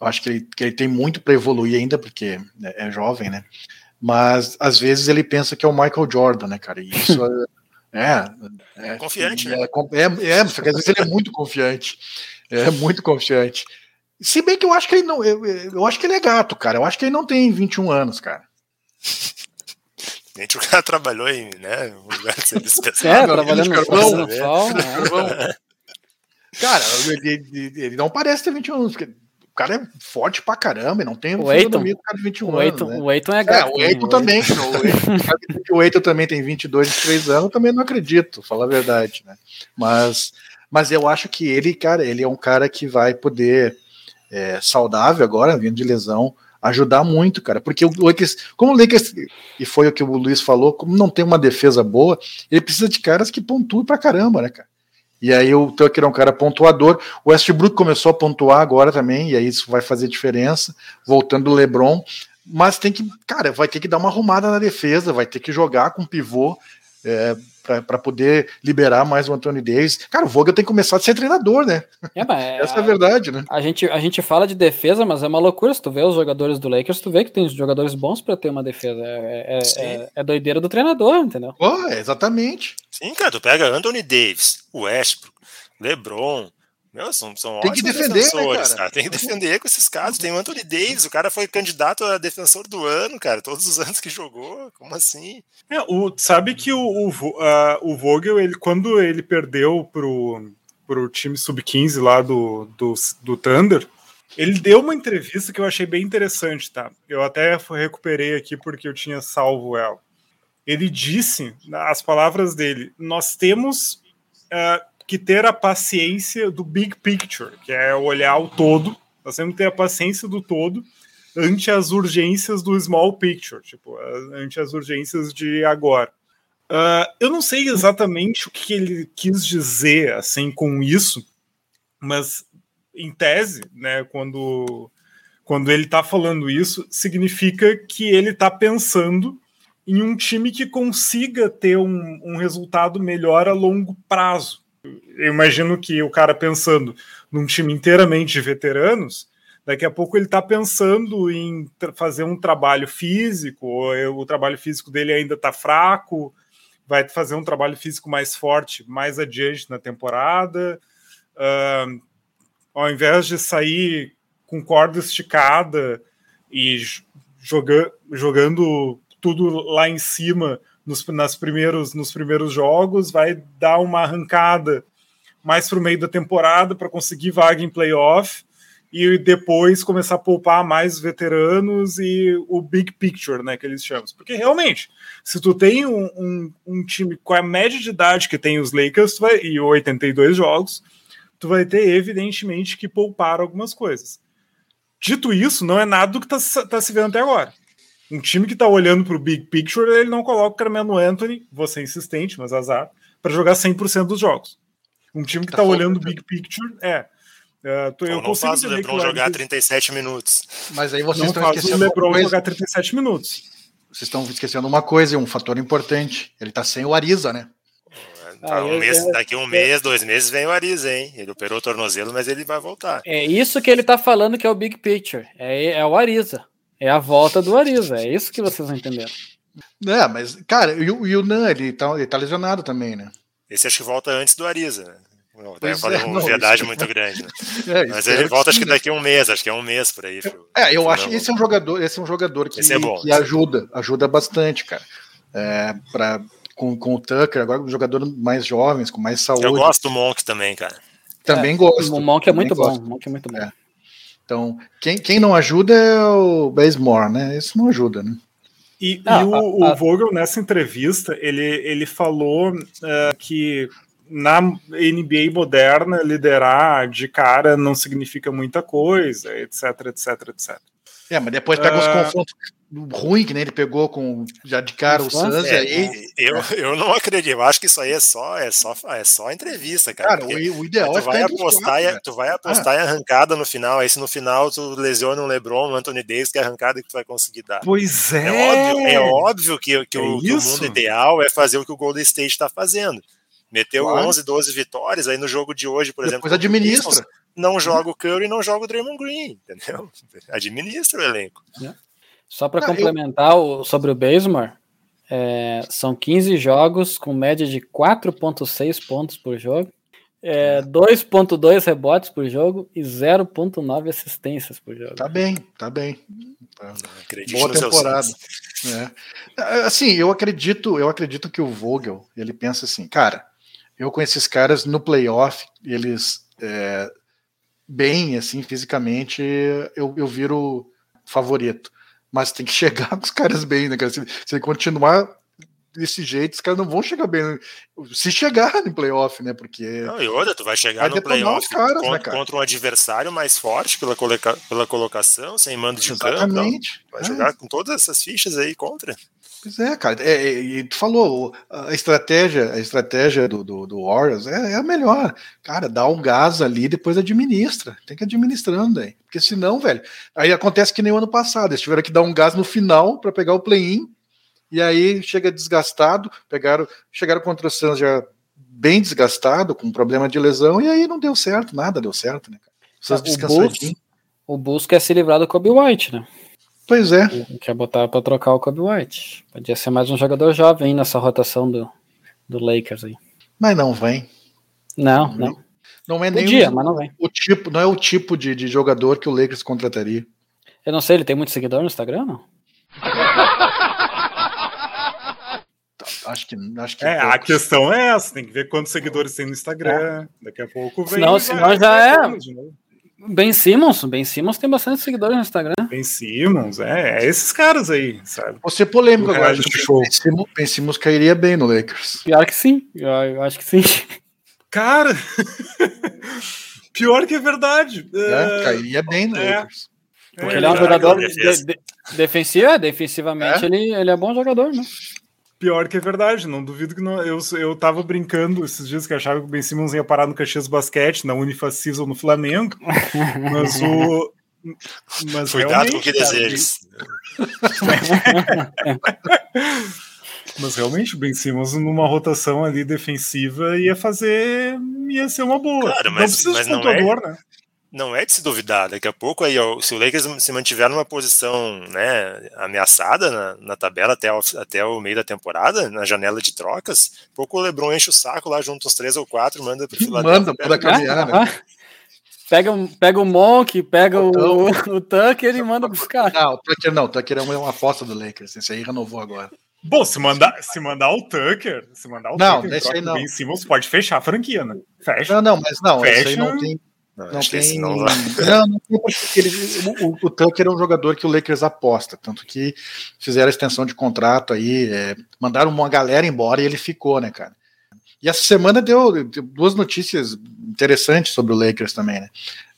Eu acho que ele, que ele tem muito para evoluir ainda porque é, é, jovem, né? Mas às vezes ele pensa que é o Michael Jordan, né, cara? E isso é, é, é confiante, é, né? É, é, às vezes ele é muito confiante. É muito confiante. Se bem que eu acho que ele não. Eu, eu acho que ele é gato, cara. Eu acho que ele não tem 21 anos, cara. Gente, o cara trabalhou em né, um lugar de serviço pesado. É, trabalhando no carvão. No sol, né? Cara, ele, ele, ele, não parece ter 21 anos, porque o cara é forte pra caramba, e não tem o Eiton, do cara de 21 o Eiton, anos. Né? O Eiton é gato. É, o Eiton também. O Eiton também tem 22, 23 anos, também não acredito, falar a verdade, né? Mas, mas eu acho que ele, cara, ele é um cara que vai poder, é, saudável agora, vindo de lesão, ajudar muito, cara, porque o Lakers, como o Lakers, e foi o que o Luiz falou, como não tem uma defesa boa, ele precisa de caras que pontuem pra caramba, né, cara? E aí o Tucker é um cara pontuador, o Westbrook começou a pontuar agora também, e aí isso vai fazer diferença, voltando do LeBron, mas tem que, cara, vai ter que dar uma arrumada na defesa, vai ter que jogar com pivô, é, para poder liberar mais o Anthony Davis. Cara, o Vogel tem que começar a ser treinador, né? É, Essa é a verdade, né? A gente, a gente fala de defesa, mas é uma loucura. Se tu vê os jogadores do Lakers, tu vê que tem jogadores bons para ter uma defesa. É, é, é, é, doideira do treinador, entendeu? Oh, exatamente. Sim, cara, tu pega Anthony Davis, Westbrook, LeBron, meu, são, são tem que defender, né, cara? cara? Tem que defender com esses casos. Tem o Anthony Davis, o cara foi candidato a defensor do ano, cara, todos os anos que jogou. Como assim? É, o, sabe que o, o, uh, o Vogel, ele, quando ele perdeu pro, pro time sub-15 lá do, do, do Thunder, ele deu uma entrevista que eu achei bem interessante, tá? Eu até recuperei aqui porque eu tinha salvo ela. Ele disse, as palavras dele, nós temos. Uh, que ter a paciência do big picture, que é olhar o todo. Nós temos que ter a paciência do todo ante as urgências do small picture, tipo, ante as urgências de agora. Uh, eu não sei exatamente o que ele quis dizer assim com isso, mas em tese, né, quando, quando ele está falando isso, significa que ele está pensando em um time que consiga ter um, um resultado melhor a longo prazo eu imagino que o cara pensando num time inteiramente de veteranos, daqui a pouco ele está pensando em fazer um trabalho físico, ou o trabalho físico dele ainda está fraco, vai fazer um trabalho físico mais forte mais adiante na temporada. Uh, ao invés de sair com corda esticada e joga, jogando tudo lá em cima nos, nas primeiros, nos primeiros jogos, vai dar uma arrancada mais para o meio da temporada para conseguir vaga em playoff e depois começar a poupar mais veteranos e o big picture, né, que eles chamam. Porque realmente, se tu tem um, um, um time com a média de idade que tem os Lakers vai, e 82 jogos, tu vai ter evidentemente que poupar algumas coisas. Dito isso, não é nada do que está tá se vendo até agora. Um time que está olhando para o big picture, ele não coloca o Carmelo Anthony, você insistente, mas azar, para jogar 100% dos jogos. Um time que está tá olhando o big picture, é. Uh, eu não faz o LeBron jogar 37 minutos. Mas aí vocês não estão faz o LeBron coisa... jogar 37 minutos. vocês estão esquecendo uma coisa, um fator importante. Ele tá sem o Ariza, né? Ah, um mês, daqui um mês, dois meses vem o Ariza, hein? Ele operou o tornozelo, mas ele vai voltar. É isso que ele tá falando que é o Big Picture. É, é o Ariza. É a volta do Ariza. É isso que vocês vão entender. É, mas, cara, e o Yunan, ele tá, ele tá lesionado também, né? Esse acho que volta antes do Ariza, né? Eu falei é, uma verdade isso, muito grande, né? É, Mas ele volta acho que daqui a um mês, acho que é um mês por aí. Pro, é, eu acho que esse é um jogador, esse é um jogador que, é bom, que ajuda, ajuda bastante, cara. É, pra, com, com o Tucker, agora um jogador mais jovens, com mais saúde. Eu gosto do Monk também, cara. Também é, gosto. O Monk é muito bom. O Monk é muito bom. Então, quem, quem não ajuda é o Basemore, né? Isso não ajuda, né? E, ah, e o, a, a... o, Vogel, nessa entrevista, ele, ele falou uh, que na NBA moderna, liderar de cara não significa muita coisa, etc, etc, etc. É, mas depois pega uh... os ah, confrontos ruim que nem ele pegou com já de cara o Suns é, aí. Eu, eu não acredito, eu acho que isso aí é só é só é só entrevista, cara. Cara, o, o, ideal tu é vai apostar, quatro, tu vai apostar ah. em arrancada no final, aí se no final tu lesiona um LeBron, um Anthony Davis, que é arrancada que tu vai conseguir dar. Pois é. É óbvio, é óbvio que, que, é o, que o mundo ideal é fazer o que o Golden State está fazendo. Meteu claro. 11, 12 vitórias, aí no jogo de hoje, por Depois exemplo. administra. Não joga o Curry e não joga o Draymond Green, entendeu? Administra o elenco. É. Só para complementar eu... o, sobre o Bazemore, é, são 15 jogos com média de 4,6 pontos por jogo, é, 2,2 rebotes por jogo e 0,9 assistências por jogo. Tá bem, tá bem. Tá. Boa temporada. É. Assim, eu acredito, eu acredito que o Vogel ele pensa assim, cara, eu com esses caras no playoff, eles é, bem assim fisicamente, eu, eu viro favorito mas tem que chegar com os caras bem, né, cara? Se, se continuar desse jeito, os caras não vão chegar bem. Se chegar no playoff, né? Porque. Não, e outra, tu vai chegar vai no playoff caras, contra, né, contra, um adversário mais forte pela, coloca, pela colocação, sem mando de Exatamente. campo. Vai é. jogar com todas essas fichas aí contra. Pois é, cara. É, é, e tu falou, a estratégia, a estratégia do, do, do Warriors é, é, a melhor. Cara, dá um gás ali depois administra. Tem que ir administrando aí. Porque senão, velho, aí acontece que nem o ano passado. Eles tiveram que dar um gás no final para pegar o play-in. E aí chega desgastado. Pegaram, chegaram contra o Suns já bem desgastado, com problema de lesão, e aí não deu certo, nada deu certo, né, cara? o Bulls quer se livrar do Kobe White, né? Pois é. Quer botar para trocar o Kobe White. Podia ser mais um jogador jovem nessa rotação do, do Lakers aí. Mas não vem. Não, não. Não é nem Podia, o, mas não vem. o tipo, não é o tipo de, de jogador que o Lakers contrataria. Eu não sei, ele tem muito seguidor no Instagram, não? acho que, acho que é, a questão é essa, tem que ver quantos seguidores tem no Instagram. É. Daqui a pouco vem. Senão, senão já é. Ben Simmons, Ben Simmons tem bastante seguidores no Instagram. Ben Simmons, é, é esses caras aí, sabe? Você é polêmico agora. Ben Simmons, ben Simmons cairia bem no Lakers. Pior que sim, eu, eu acho que sim. Cara, pior que é verdade. É, cairia bem no é. Lakers. Porque é, ele é um jogador de, de, defensivo, é, defensivamente é? Ele, ele é bom jogador, né? Pior que é verdade, não duvido que não. Eu, eu tava brincando esses dias que achava que o Ben Simmons ia parar no Caxias Basquete, na Unifacis ou no Flamengo, mas o. Mas Cuidado com o que desejas. mas realmente o Ben Simmons numa rotação ali defensiva ia fazer. ia ser uma boa. Claro, mas, não precisa mas de pontuador, é... né? Não é de se duvidar. Daqui a pouco, aí, se o Lakers se mantiver numa posição né, ameaçada na, na tabela até o, até o meio da temporada, na janela de trocas, pouco o LeBron enche o saco lá junto uns três ou quatro, manda pro Filadélfia. Manda para caminhar, né? Pega, pega o Monk, pega o, o Tucker e manda buscar. Não, o Tucker não, o Tucker é uma aposta do Lakers. Esse aí renovou agora. Bom, se mandar, se mandar o Tucker, se mandar o não, Tucker, aí não. Ben Simmons pode fechar a franquia, né? Fecha. Não, não, mas não, Fecha. aí não tem, não, não tem. Não, não, não tem porque ele, o, o, Tucker é um jogador que o Lakers aposta, tanto que fizeram a extensão de contrato aí, é, mandaram uma galera embora e ele ficou, né, cara? E essa semana deu, deu duas notícias interessantes sobre o Lakers também, né?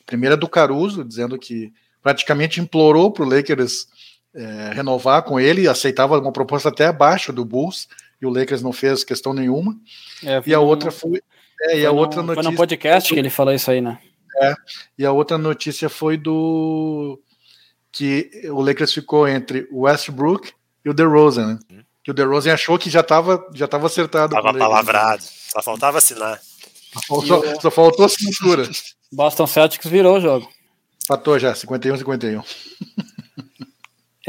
A primeira do Caruso, dizendo que praticamente implorou para o Lakers é, renovar com ele, aceitava uma proposta até abaixo do Bulls, e o Lakers não fez questão nenhuma. É, e a outra foi. É, e a outra notícia. Foi no podcast que ele falou isso aí, né? É, e a outra notícia foi do que o Lakers ficou entre o Westbrook e o DeRozan, né? Uhum. Que o DeRozan achou que já estava já tava acertado. Tava palavrado, só faltava assinar. Só, só, só faltou a cintura. Boston Celtics virou o jogo. Patou já, 51-51.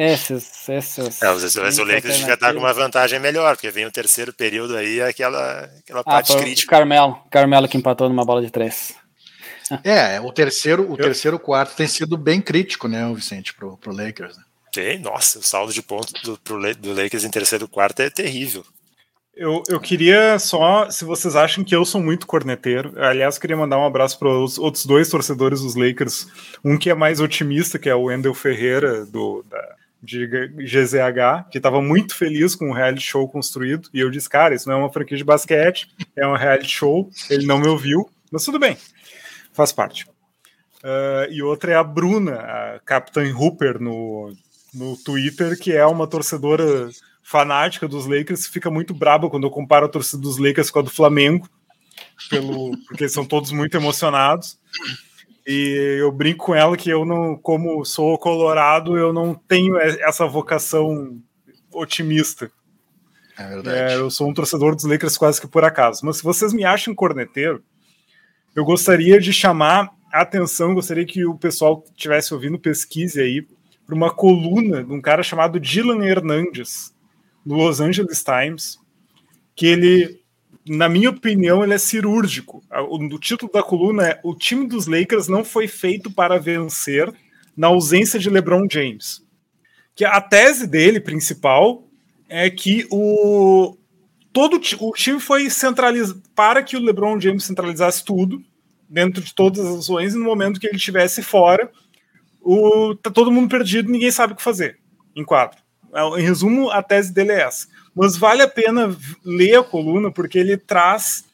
Esses, esses. É, os, os Lakers devia estar com uma vantagem melhor, porque vem o terceiro período aí, aquela, aquela ah, parte crítica. O Carmelo, Carmelo que empatou numa bola de três. É, o terceiro, o terceiro quarto tem sido bem crítico, né, o Vicente, pro, pro Lakers. Né? Tem, nossa, o saldo de pontos do, pro, do Lakers em terceiro quarto é terrível. Eu, eu queria só, se vocês acham que eu sou muito corneteiro, aliás, queria mandar um abraço para os outros dois torcedores dos Lakers. Um que é mais otimista, que é o Wendel Ferreira, do, da, de GZH, que estava muito feliz com o reality show construído. E eu disse, cara, isso não é uma franquia de basquete, é um reality show. Ele não me ouviu, mas tudo bem, faz parte. Uh, e outra é a Bruna, a Capitã Hooper no, no Twitter, que é uma torcedora fanática dos Lakers, fica muito braba quando eu comparo a torcida dos Lakers com a do Flamengo, pelo, porque são todos muito emocionados. E eu brinco com ela que eu não, como sou colorado, eu não tenho essa vocação otimista. É verdade. É, eu sou um torcedor dos Lakers quase que por acaso. Mas se vocês me acham corneteiro, eu gostaria de chamar a atenção, gostaria que o pessoal que estivesse ouvindo pesquise aí para uma coluna de um cara chamado Dylan Hernandes, no Los Angeles Times, que ele, na minha opinião, ele é cirúrgico. O, o título da coluna é O time dos Lakers não foi feito para vencer na ausência de LeBron James. Que a tese dele principal é que o todo o time foi centralizado para que o LeBron James centralizasse tudo dentro de todas as ações e no momento que ele estivesse fora, o, tá todo mundo perdido, ninguém sabe o que fazer em quadro. É, em resumo, a tese dele é essa. Mas vale a pena ler a coluna, porque ele traz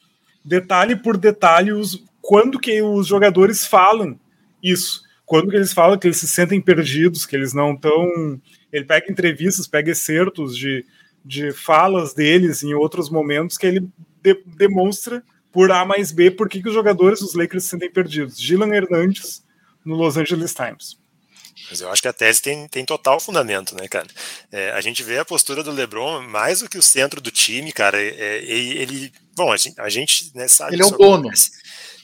detalhe por detalhe os, quando que os jogadores falam isso. Quando que eles falam que eles se sentem perdidos, que eles não estão. Ele pega entrevistas, pega excertos de, de falas deles em outros momentos que ele de, demonstra por A mais B por que, que os jogadores dos Lakers se sentem perdidos. Gilan Hernandes, no Los Angeles Times. Mas eu acho que a tese tem, tem total fundamento, né, cara? É, a gente vê a postura do LeBron mais do que o centro do time, cara. É, é ele, bom, a gente, a gente né, sabe. Ele é o dono.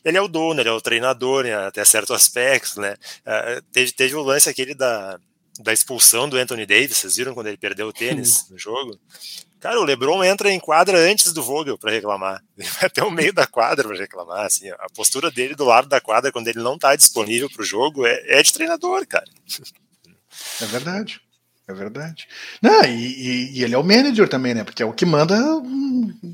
Ele é o dono, ele é o treinador, né, até certo aspecto, né? Uh, teve, teve o lance aquele da, da expulsão do Anthony Davis, vocês viram quando ele perdeu o tênis no jogo? Cara, o LeBron entra em quadra antes do Vogel para reclamar. Ele vai até o meio da quadra para reclamar. Assim, a postura dele do lado da quadra, quando ele não está disponível para o jogo, é, é, de treinador, cara. É verdade. É verdade. Não, e, e, e, ele é o manager também, né? Porque é o que manda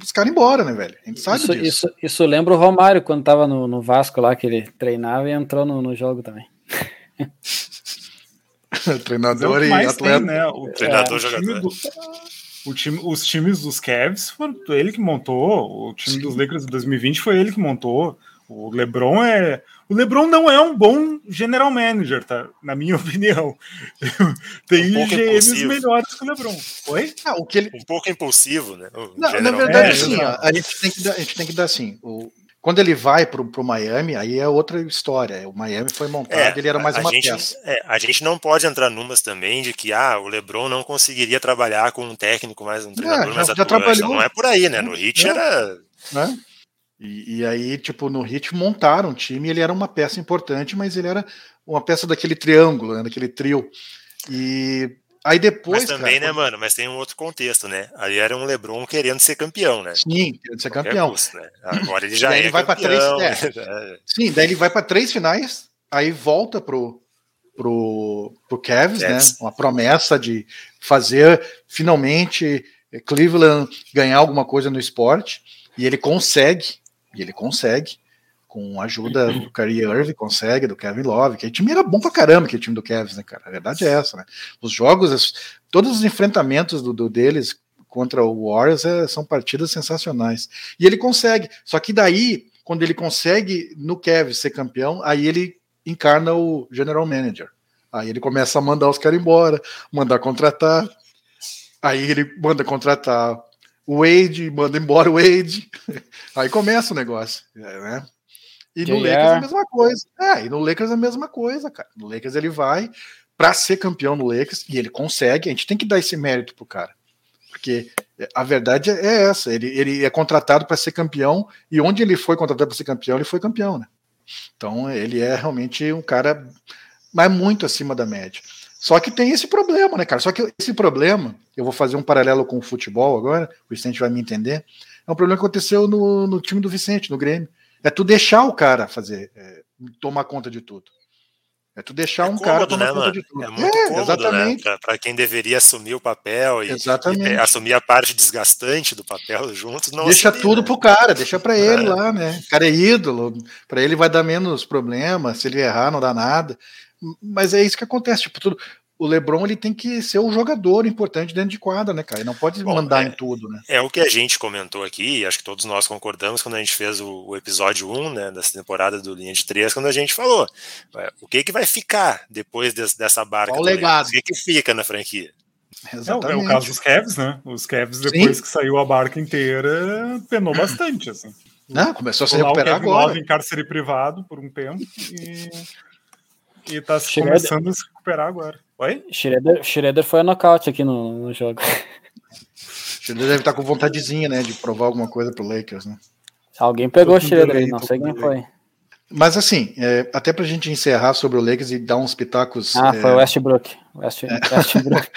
os caras embora, né, velho? A gente sabe isso, disso. Isso, isso lembra o Romário quando tava no, no Vasco lá, que ele treinava e entrou no, no jogo também. treinador e atleta. Tem, né? O, treinador é, jogador. Do, o time, os times dos Cavs foram ele que montou, o time Sim. dos Lakers de 2020 foi ele que montou. O LeBron é. O LeBron não é um bom general manager, tá? Na minha opinião. Tem um GMs melhores que o LeBron. Oi? Ah, o que ele... Um pouco impulsivo, né? Não, na verdade, é, sim. A gente, tem que dar, a gente tem que dar assim. O, quando ele vai para o Miami, aí é outra história. O Miami foi montado, é, ele era mais uma gente, peça. É, a gente não pode entrar numas também de que ah, o LeBron não conseguiria trabalhar com um técnico mais um treinador é, mais já, atuante. Não é por aí, né? No Hit é. era. Né? E, e, aí, tipo, no Hit montaram um time, ele era uma peça importante, mas ele era uma peça daquele triângulo, né, daquele trio. E Aí depois. Mas também, cara, né, mano? Mas tem um outro contexto, né? Ali era um LeBron querendo ser campeão, né? Sim, querendo ser campeão. Custo, né? Agora ele já daí é ele vai para três. É. Sim, daí ele vai para três finais, aí volta pro pro, pro Cavs, né? Uma promessa de fazer finalmente Cleveland ganhar alguma coisa no esporte e ele consegue, e ele consegue com ajuda do Kyrie Irving, consegue, do Kevin Love, que o time era bom pra caramba, que o time do Kevin, né, cara? A verdade é essa, né? Os jogos, todos os enfrentamentos do, do deles contra o Warriors é, são partidas sensacionais. E ele consegue, só que daí, quando ele consegue no Kevin ser campeão, aí ele encarna o general manager. Aí ele começa a mandar os caras embora, mandar contratar. Aí ele manda contratar o Wade, manda embora o Wade. Aí começa o negócio, né? E no Lakers é a mesma coisa. É, e no Lakers é a mesma coisa, cara. No Lakers ele vai, para ser campeão no Lakers, e ele consegue, a gente tem que dar esse mérito pro cara. Porque a verdade é essa, ele, ele é contratado para ser campeão, e onde ele foi contratado para ser campeão, ele foi campeão, né? Então ele é realmente um cara mas muito acima da média. Só que tem esse problema, né, cara? Só que esse problema, eu vou fazer um paralelo com o futebol agora, o Vicente vai me entender. É um problema que aconteceu no, no time do Vicente, no Grêmio. É tu deixar o cara fazer, é, tomar conta de tudo. É tu deixar é um cômodo, cara tomar né, conta mano? de tudo. É muito é, cômodo, né? exatamente. né? Para quem deveria assumir o papel e, e, assumir a parte desgastante do papel juntos, não Deixa assumir, tudo né? pro cara, deixa para ele é. lá, né? O cara é ídolo, para ele vai dar menos problema, se ele errar não dá nada. Mas é isso que acontece, tipo, tudo, o LeBron ele tem que ser um jogador importante dentro de quadra, né, cara? Ele não pode Bom, mandar é, em tudo, né? É o que a gente comentou aqui, acho que todos nós concordamos quando a gente fez o, o episódio 1, né, dessa temporada do Linha de 3, quando a gente falou o que que vai ficar depois desse, dessa barca? Qual o legado? O que que fica na franquia? Exatamente. É, é o caso dos Cavs, né? Os Cavs, depois Sim. que saiu a barca inteira, penou bastante, assim. Não, começou a se recuperar agora. em cárcere privado por um tempo e, e tá se começando a se recuperar agora. Oi? Schroeder, Schroeder foi a nocaute aqui no, no jogo. Schroeder deve estar com vontadezinha, né, de provar alguma coisa pro Lakers, né? Alguém pegou o Schroeder aí, não sei quem foi. Mas assim, é, até pra gente encerrar sobre o Lakers e dar uns pitacos. Ah, é... foi o Westbrook. West, é. Westbrook.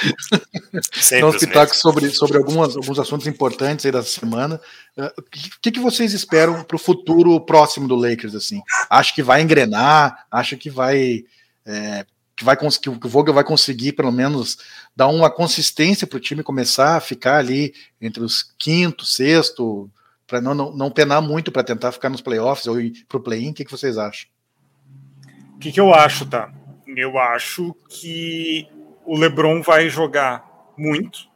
dar uns pitacos sobre, sobre algumas, alguns assuntos importantes aí da semana. O uh, que, que vocês esperam pro futuro próximo do Lakers, assim? Acha que vai engrenar? Acha que vai é, que vai que o Vogel vai conseguir pelo menos dar uma consistência para o time começar a ficar ali entre os quinto, sexto, para não, não, não penar muito para tentar ficar nos playoffs ou para o play-in. O que, que vocês acham? O que, que eu acho, tá? Eu acho que o LeBron vai jogar muito,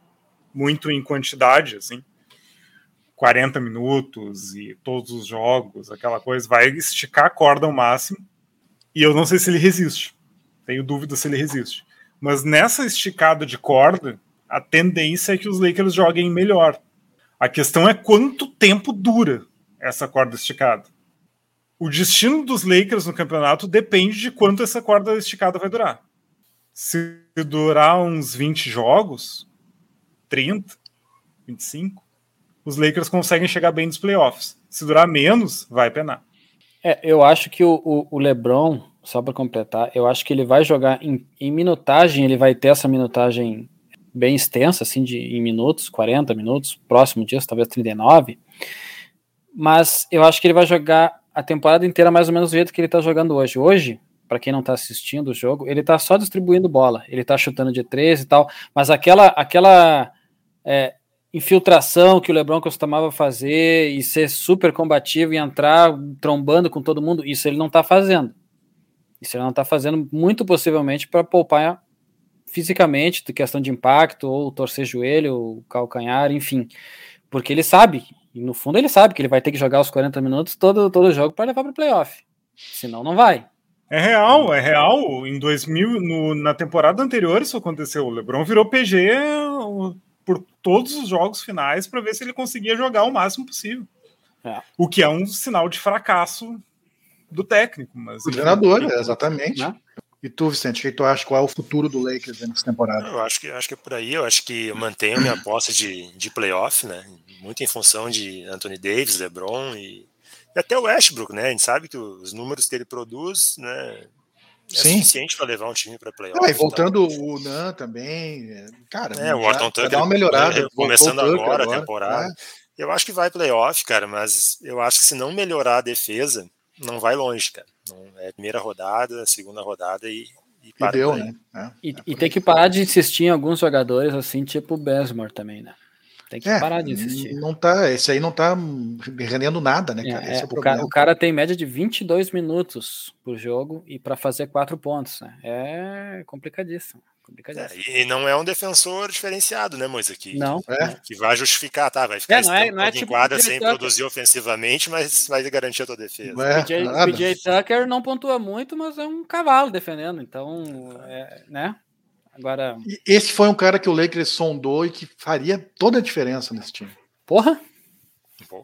muito em quantidade, assim. 40 minutos e todos os jogos, aquela coisa, vai esticar a corda ao máximo. E eu não sei se ele resiste. Tenho dúvida se ele resiste. Mas nessa esticada de corda, a tendência é que os Lakers joguem melhor. A questão é quanto tempo dura essa corda esticada. O destino dos Lakers no campeonato depende de quanto essa corda esticada vai durar. Se durar uns 20 jogos, 30, 25, os Lakers conseguem chegar bem nos playoffs. Se durar menos, vai penar. É, eu acho que o, o, o LeBron só para completar, eu acho que ele vai jogar em, em, minutagem, ele vai ter essa minutagem bem extensa, assim, de, em minutos, 40 minutos, próximo disso, talvez 39. Mas eu acho que ele vai jogar a temporada inteira mais ou menos do jeito que ele está jogando hoje. Hoje, para quem não está assistindo o jogo, ele está só distribuindo bola, ele está chutando de três e tal, mas aquela, aquela é, infiltração que o LeBron costumava fazer e ser super combativo e entrar trombando com todo mundo, isso ele não está fazendo. Isso ele não está fazendo muito possivelmente para poupar fisicamente, de questão de impacto, ou torcer joelho, ou calcanhar, enfim. Porque ele sabe, e no fundo ele sabe que ele vai ter que jogar os 40 minutos todo, todo jogo para levar para o playoff. Senão não vai. É real, é real. Em 2000, no, na temporada anterior isso aconteceu. O LeBron virou PG por todos os jogos finais para ver se ele conseguia jogar o máximo possível. É. O que é um sinal de fracasso do técnico. Mas, o treinador, é, exatamente. Né? E tu, Vicente, o que tu acha? Qual é o futuro do Lakers nessa temporada? Eu acho que, acho que é por aí. Eu acho que eu mantenho minha aposta de, de playoff, né? Muito em função de Anthony Davis, LeBron e, e até o Westbrook, né? A gente sabe que os números que ele produz, né? É Sim. suficiente para levar um time para playoff. Ah, e voltando então. o Nan também, cara. É, o Orton Tucker dar uma melhorada. Começando agora, agora a temporada. É. Eu acho que vai playoff, cara, mas eu acho que se não melhorar a defesa, não vai longe, cara. Não, é primeira rodada, segunda rodada e. E, e deu, né? É, e, é e tem que parar de insistir em alguns jogadores assim, tipo o Besmore também, né? Tem que é, parar de insistir. Não tá, esse aí não tá rendendo nada, né, cara? É, é, o, cara o, cara tem média de 22 minutos por jogo e para fazer quatro pontos, né? É complicadíssimo. É, e não é um defensor diferenciado, né, Moisa? Que, não. Que, que vai justificar, tá? Vai ficar é, não é, não é tipo quadra sem produzir ofensivamente, mas vai garantir a tua defesa. É, PJ, PJ Tucker não pontua muito, mas é um cavalo defendendo, então, é, né? Agora. Esse foi um cara que o Lakers sondou e que faria toda a diferença nesse time. Porra!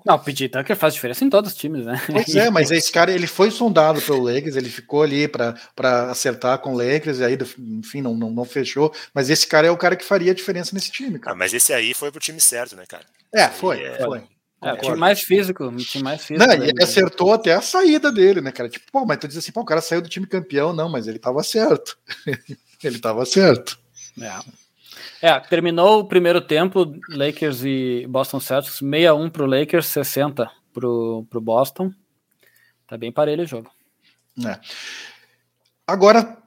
Não, o PJ Tucker faz diferença em todos os times, né? Pois é, mas esse cara ele foi sondado pelo Lakers, ele ficou ali para acertar com o Lakers, e aí, enfim, não, não, não, fechou. Mas esse cara é o cara que faria a diferença nesse time, cara. Ah, mas esse aí foi pro time certo, né, cara? É, foi, é, foi. É, o time mais físico, o time mais físico. Não, e ele acertou até a saída dele, né, cara? Tipo, pô, mas tu diz assim, pô, o cara saiu do time campeão, não, mas ele tava certo. ele tava certo. É. é. terminou o primeiro tempo, Lakers e Boston Celtics, 61 pro Lakers, 60 pro, pro Boston. Tá bem parelho o jogo. É. Agora,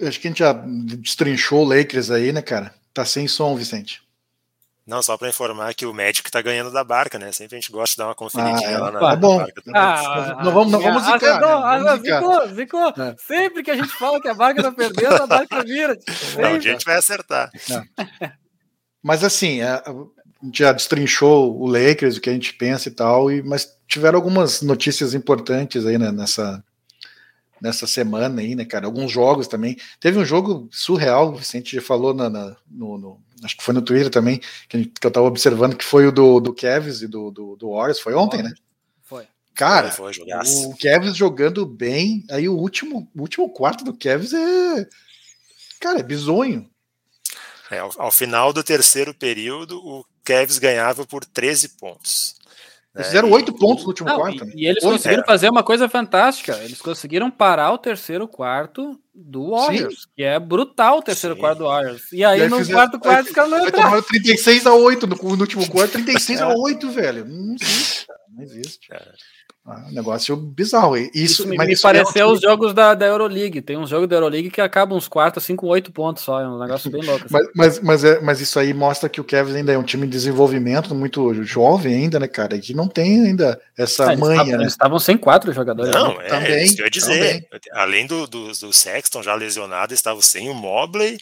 acho que a gente já destrinchou o Lakers aí, né, cara? Tá sem som, Vicente. Não, só para informar que o médico está ganhando da barca, né? Sempre a gente gosta de dar uma conferidinha ah, é, lá na, tá bom. barca. Ah, não vamos, não vamos ah, zicar. Né? Zicou, zicou. É. Sempre que a gente fala que a barca está perdendo, a barca vira. Não, um dia a gente vai acertar. É. Mas assim, é, a gente já destrinchou o Lakers, o que a gente pensa e tal, e, mas tiveram algumas notícias importantes aí né, nessa, nessa semana aí, né, cara? Alguns jogos também. Teve um jogo surreal, o Vicente já falou na, na no, no, acho que foi no Twitter também, que, que eu tava observando, que foi o do, do Kevs e do, do, do Warriors, foi ontem, né? Foi. Cara, foi, foi o Kevs jogando bem, aí o último, o último quarto do Kevs é. Cara, é bizonho. É, ao, ao, final do terceiro período, o Kevs ganhava por 13 pontos. Eles fizeram oito pontos no último não, quarto. E, e eles conseguiram é. fazer uma coisa fantástica. Eles conseguiram parar o terceiro quarto do Warriors, Sim. que é brutal o terceiro Sim. quarto do Warriors. E aí, e aí no fizeram, quarto quarto os caras não entraram. 36 a 8 no, no último quarto, 36 a 8, velho. Não existe, cara. Não existe. Cara. Ah, negócio bizarro. Isso, isso me, me isso pareceu é os jogos da, da Euroleague. Tem um jogo da Euroleague que acaba uns quartos assim com oito pontos só. É um negócio bem louco. Assim. mas, mas, mas, é, mas isso aí mostra que o Kevin ainda é um time de desenvolvimento muito jovem ainda, né, cara? E que não tem ainda essa ah, manha. Eles né? estavam sem quatro jogadores. Não, né? é, também, isso que eu ia dizer. Também. Além do, do, do Sexton já lesionado, estava sem o Mobley.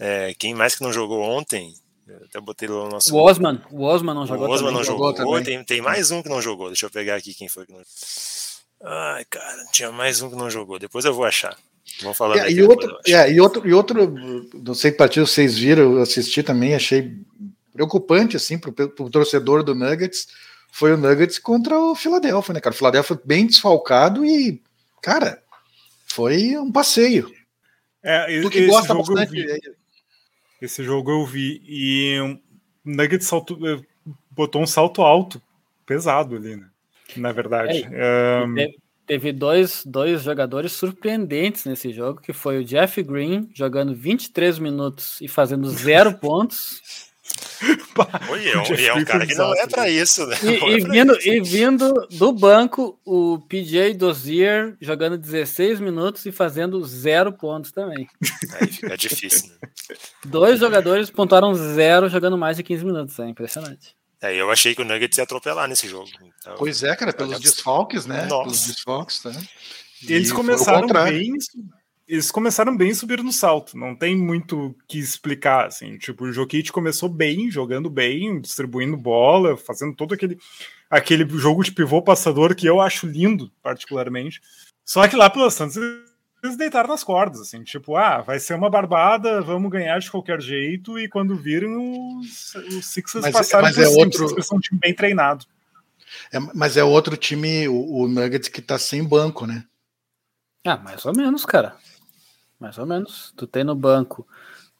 É, quem mais que não jogou ontem? Eu até botei no nosso. O Osman. O Osman não jogou. O Osman não jogou. jogou tem, tem mais um que não jogou. Deixa eu pegar aqui quem foi que não jogou. Ai, cara, tinha mais um que não jogou. Depois eu vou achar. Vamos falar é, e, outro, é, e outro, e outro, não sei que partido vocês viram, eu assisti também, achei preocupante assim para o torcedor do Nuggets. Foi o Nuggets contra o Philadelphia, né, cara? O Philadelphia bem desfalcado e, cara, foi um passeio. É, tu que gosta bastante. Esse jogo eu vi e o Nuggets salto, eh, botou um salto alto, pesado ali, né? na verdade. É, um... Teve dois, dois jogadores surpreendentes nesse jogo, que foi o Jeff Green jogando 23 minutos e fazendo zero pontos. Oi, é, um, é um cara que não é para isso, né? E, e, é vindo, isso. e vindo do banco, o PJ Dozier jogando 16 minutos e fazendo zero pontos também. É, é difícil. Né? Dois jogadores pontuaram zero jogando mais de 15 minutos, é impressionante. É, eu achei que o Nuggets ia atropelar nesse jogo. Então, pois é, cara, pelos desfalques, né? Nossa. Pelos desfalques, né? Eles começaram bem. Eles começaram bem subir no salto. Não tem muito que explicar, assim. Tipo, o Jokic começou bem, jogando bem, distribuindo bola, fazendo todo aquele, aquele jogo de pivô passador que eu acho lindo, particularmente. Só que lá pelas tantas eles deitaram nas cordas, assim, tipo, ah, vai ser uma barbada, vamos ganhar de qualquer jeito, e quando viram, os, os Sixers mas, passaram mas é outro... Eles são um time bem treinado. É, mas é outro time, o, o, Nuggets, que tá sem banco, né? Ah, mais ou menos, cara. Mais ou menos. Tu tem no banco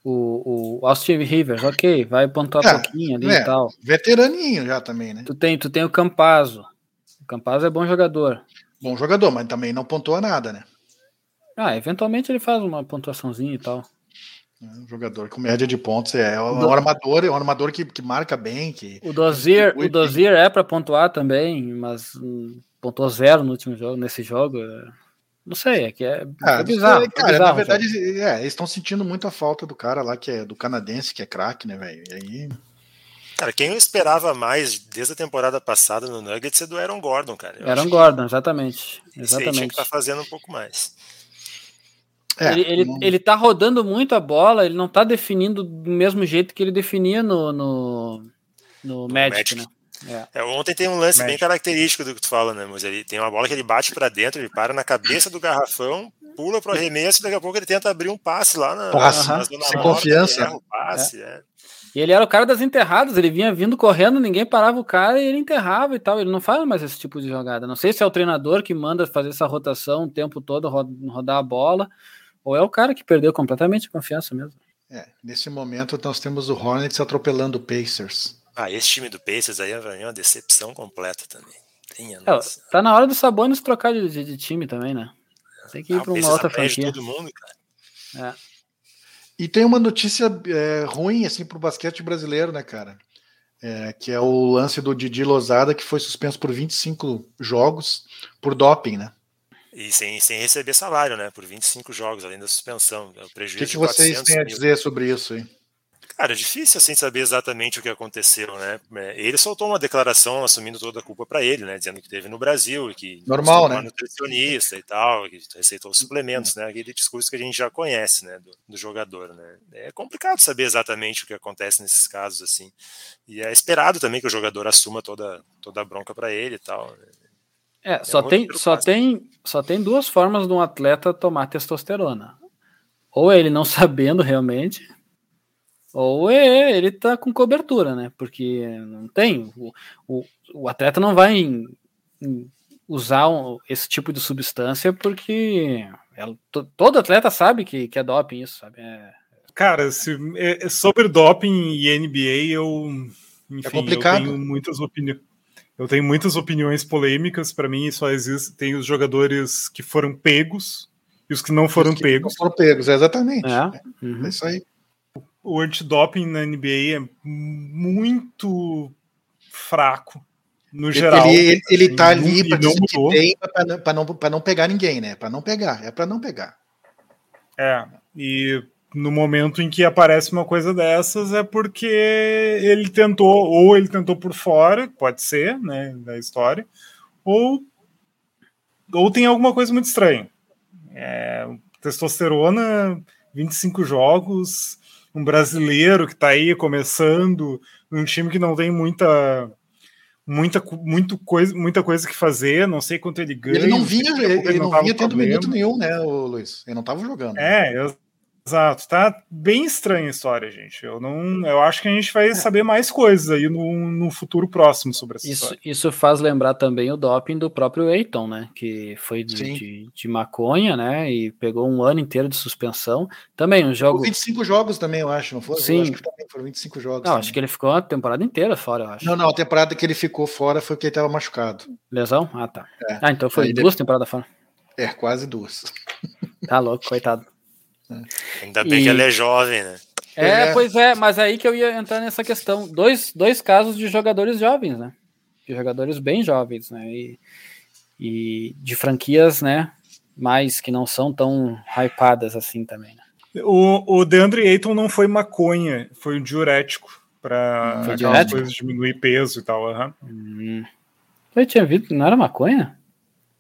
o, o Austin Rivers, ok, vai pontuar é, pouquinho ali é, e tal. Veteraninho já também, né? Tu tem, tu tem o Campazo. O Campazo é bom jogador. Bom jogador, mas também não pontua nada, né? Ah, eventualmente ele faz uma pontuaçãozinha e tal. É um jogador com média de pontos é, é um Do... armador, é um armador que, que marca bem. Que, o Dozier, o Dozier é para pontuar também, mas hum, pontuou zero no último jogo, nesse jogo. É, não sei, é que é, ah, é bizarro. É, cara, é bizarro, na verdade, é, eles estão sentindo muito a falta do cara lá que é do canadense, que é craque, né, velho? E aí. Cara, quem eu esperava mais desde a temporada passada no Nuggets é do Aaron Gordon, cara. Eu Aaron Gordon, exatamente. Exatamente. Tinha que tá fazendo um pouco mais. É, ele, ele, não... ele tá rodando muito a bola, ele não tá definindo do mesmo jeito que ele definia no, no, no, no Magic, Magic, né? É. É, ontem tem um lance bem característico do que tu fala, né? Mas ele tem uma bola que ele bate para dentro, ele para na cabeça do garrafão, pula pro arremesso e daqui a pouco ele tenta abrir um passe lá na, passe, na, na zona Sem confiança. Erra o passe, é. E ele era o cara das enterradas, ele vinha vindo correndo, ninguém parava o cara e ele enterrava e tal. Ele não faz mais esse tipo de jogada. Não sei se é o treinador que manda fazer essa rotação o tempo todo, rodar a bola, ou é o cara que perdeu completamente a confiança mesmo. É, nesse momento nós temos o Hornets atropelando o Pacers. Ah, esse time do Pacers aí é uma decepção completa também. Tenha, é, tá na hora do Sabonis trocar de, de, de time também, né? Tem que ir ah, para uma outra franquia. Todo mundo, cara. É. E tem uma notícia é, ruim assim para o basquete brasileiro, né, cara? É, que é o lance do Didi Lozada, que foi suspenso por 25 jogos por doping, né? E sem, sem receber salário, né? Por 25 jogos, além da suspensão. É o prejuízo o que, que vocês têm a dizer sobre isso aí? Cara, é difícil assim saber exatamente o que aconteceu, né? É, ele soltou uma declaração assumindo toda a culpa para ele, né? Dizendo que teve no Brasil e que normal, né? nutricionista e tal, que receitou suplementos, né? Aquele discurso que a gente já conhece, né? Do, do, jogador, né? É complicado saber exatamente o que acontece nesses casos assim. E é esperado também que o jogador assuma toda toda a bronca para ele e tal. Né? É, é só tem só tem só tem duas formas de um atleta tomar testosterona. Ou ele não sabendo realmente ou é, ele tá com cobertura, né? Porque não tem. O, o, o atleta não vai em, em usar um, esse tipo de substância porque ela, to, todo atleta sabe que, que é doping isso, sabe? É... Cara, se, é, é sobre doping e NBA, eu. Enfim, é complicado. eu tenho muitas opiniões. Eu tenho muitas opiniões polêmicas. Para mim, só existe tem os jogadores que foram pegos e os que não foram que pegos. Não foram pegos, exatamente. É, uhum. é isso aí o antidoping na NBA é muito fraco no geral. Ele, ele, ele tá ali para não não, não, não pegar ninguém, né? Para não pegar, é para não pegar. É, e no momento em que aparece uma coisa dessas é porque ele tentou, ou ele tentou por fora, pode ser, né, da história, ou, ou tem alguma coisa muito estranha. É, testosterona, 25 jogos, um brasileiro que está aí começando, um time que não tem muita muita, muito coisa, muita coisa que fazer, não sei quanto ele ganha. Ele não vinha, ele, ele não, não vinha tendo minuto nenhum, né, Luiz? Ele não estava jogando. É, eu, Exato, tá bem estranha a história, gente. Eu não, eu acho que a gente vai é. saber mais coisas aí no, no futuro próximo sobre essa isso, história. Isso faz lembrar também o doping do próprio Eiton, né? Que foi de, de, de, maconha, né? E pegou um ano inteiro de suspensão. Também um jogo. 25 jogos também, eu acho, não foi? Sim. Eu acho que também foram 25 jogos. Não, também. acho que ele ficou a temporada inteira fora, eu acho. Não, não, a temporada que ele ficou fora foi porque ele estava machucado. Lesão? Ah, tá. É. Ah, então foi aí duas temporadas fora. É, quase duas. Tá louco, coitado. Ainda bem e... que ela é jovem, né? É, é, pois é, mas aí que eu ia entrar nessa questão. Dois, dois casos de jogadores jovens, né? De jogadores bem jovens, né? E, e de franquias, né? Mais que não são tão hypadas assim também, né? O, o DeAndre Ayton não foi maconha, foi um diurético para aquelas coisas diminuir peso e tal. Uhum. Hum. Eu tinha visto, não era maconha?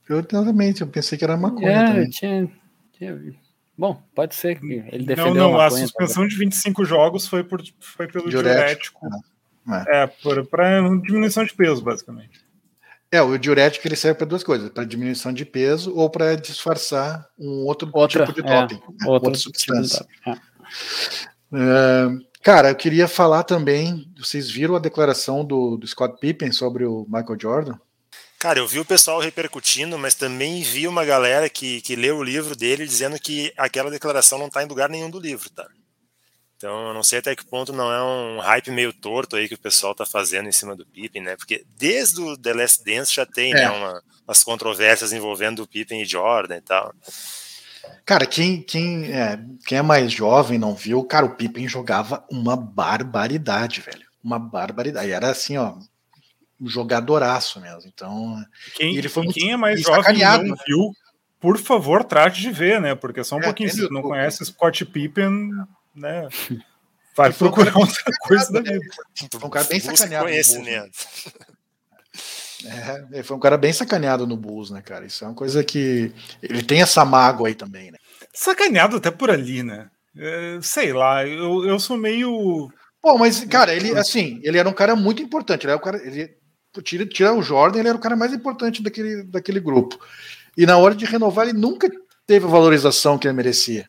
Eu também, eu pensei que era maconha. É, também. eu tinha, tinha visto. Bom, pode ser que ele defendeu Não, não, a, a suspensão de 25 jogos foi, por, foi pelo diurético. diurético. É, é para diminuição de peso, basicamente. É, o diurético ele serve para duas coisas, para diminuição de peso ou para disfarçar um outro Outra, tipo de é, doping, é, outra, outra substância. Tipo uh, cara, eu queria falar também, vocês viram a declaração do, do Scott Pippen sobre o Michael Jordan? Cara, eu vi o pessoal repercutindo, mas também vi uma galera que, que leu o livro dele dizendo que aquela declaração não está em lugar nenhum do livro, tá? Então, eu não sei até que ponto não é um hype meio torto aí que o pessoal está fazendo em cima do Pippen, né? Porque desde o The Last Dance já tem, né, é. né, uma, umas controvérsias envolvendo o Pippen e Jordan e tal. Cara, quem, quem, é, quem é mais jovem não viu, cara, o Pippen jogava uma barbaridade, velho. Uma barbaridade. Era assim, ó, jogadoraço mesmo. Então, quem, ele foi muito quem é mais jovem não viu, por favor, trate de ver, né? Porque só um é, pouquinho, se não conhece Scott Pippen, né? Vai procurar outra coisa da vida. Foi um cara bem sacaneado. Conhecimento. É, ele foi um cara bem sacaneado no Bulls, né, cara? Isso é uma coisa que. Ele tem essa mágoa aí também, né? Sacaneado até por ali, né? É, sei lá, eu, eu sou meio. Pô, mas, cara, ele, assim, ele era um cara muito importante. Ele era um cara. Ele, tira, tira o Jordan, ele era o cara mais importante daquele, daquele grupo. E na hora de renovar, ele nunca teve a valorização que ele merecia.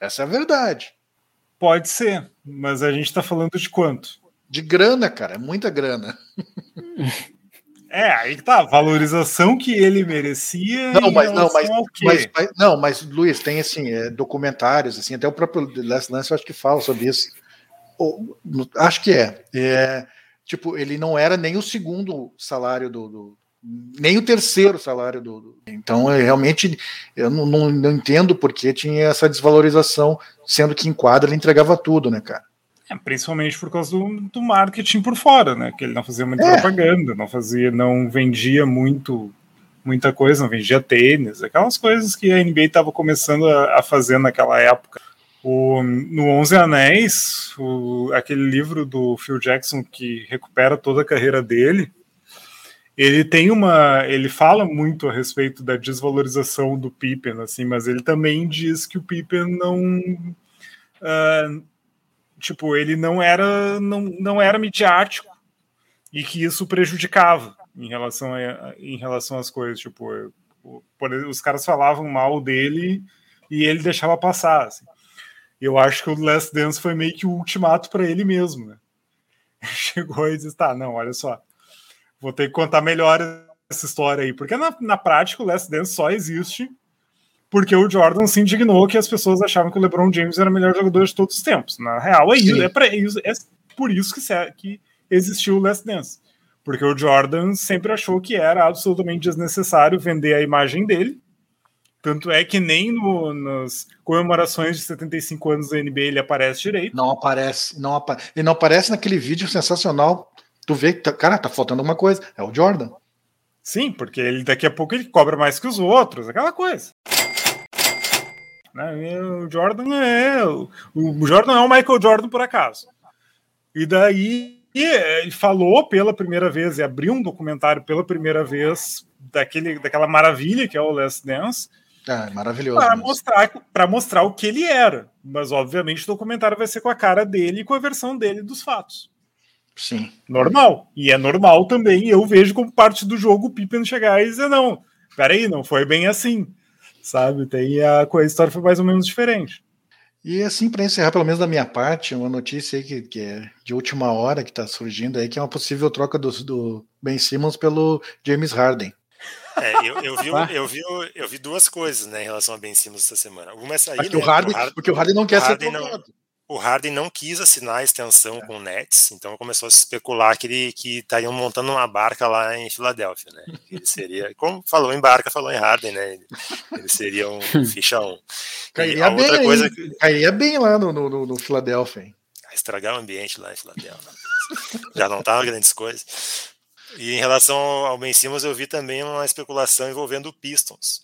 Essa é a verdade. Pode ser, mas a gente está falando de quanto? De grana, cara, é muita grana. É, aí tá, a valorização que ele merecia. Não, mas não, mas, mas, mas, não, mas Luiz, tem assim, é, documentários, assim, até o próprio Last Lance eu acho que fala sobre isso. Ou, acho que é, é. Tipo, ele não era nem o segundo salário do, do nem o terceiro salário do. do então, é, realmente, eu não, não, não entendo porque tinha essa desvalorização, sendo que em quadra ele entregava tudo, né, cara? É, principalmente por causa do, do, marketing por fora, né? Que ele não fazia muita é. propaganda, não fazia, não vendia muito muita coisa, não vendia tênis, aquelas coisas que a NBA estava começando a, a, fazer naquela época. O, no Onze Anéis, o, aquele livro do Phil Jackson que recupera toda a carreira dele, ele tem uma, ele fala muito a respeito da desvalorização do Pippen, assim, mas ele também diz que o Pippen não uh, tipo, ele não era não, não era midiático e que isso prejudicava em relação a, em relação às coisas, tipo, os caras falavam mal dele e ele deixava passar, assim. Eu acho que o Last Dance foi meio que o ultimato para ele mesmo, né? Chegou e disse: "Tá, não, olha só. Vou ter que contar melhor essa história aí, porque na, na prática o Last Dance só existe porque o Jordan se indignou que as pessoas achavam que o LeBron James era o melhor jogador de todos os tempos. Na real, é, isso, é, pra, isso, é por isso que, que existiu o Last Dance. Porque o Jordan sempre achou que era absolutamente desnecessário vender a imagem dele. Tanto é que nem no, nas comemorações de 75 anos da NBA ele aparece direito. Não aparece, não apa ele não aparece naquele vídeo sensacional. Tu vê que, tá, cara, tá faltando uma coisa. É o Jordan. Sim, porque ele daqui a pouco ele cobra mais que os outros, aquela coisa. Né? O Jordan é. O Jordan é o Michael Jordan por acaso. E daí ele falou pela primeira vez e abriu um documentário pela primeira vez daquele, daquela maravilha que é o Last Dance. É, maravilhoso. Para mostrar, para mostrar o que ele era. Mas, obviamente, o documentário vai ser com a cara dele e com a versão dele dos fatos. Sim. Normal. E é normal também. Eu vejo como parte do jogo o Pippen chegar e dizer: não, peraí, não foi bem assim sabe? Tem a, a história foi mais ou menos diferente. E assim, para encerrar, pelo menos da minha parte, uma notícia aí que, que é de última hora que está surgindo aí, que é uma possível troca do, do Ben Simmons pelo James Harden. É, eu, eu, vi, eu, vi, eu vi duas coisas né, em relação a Ben Simmons essa semana. Uma é sair. Porque, né, o, Harden, Harden, porque o Harden não quer Harden ser. Não, o Harden não quis assinar a extensão é. com o Nets, então começou a se especular que ele que estariam montando uma barca lá em Filadélfia, né? Ele seria, como falou em barca, falou em Harden, né? Ele, ele seria um ficha 1. Um. Cairia bem, outra coisa que... cairia bem lá no, no, no Filadélfia. Hein? Estragar o ambiente lá em Filadélfia. Já não tava grandes coisas. E em relação ao Ben Simmons, eu vi também uma especulação envolvendo o Pistons.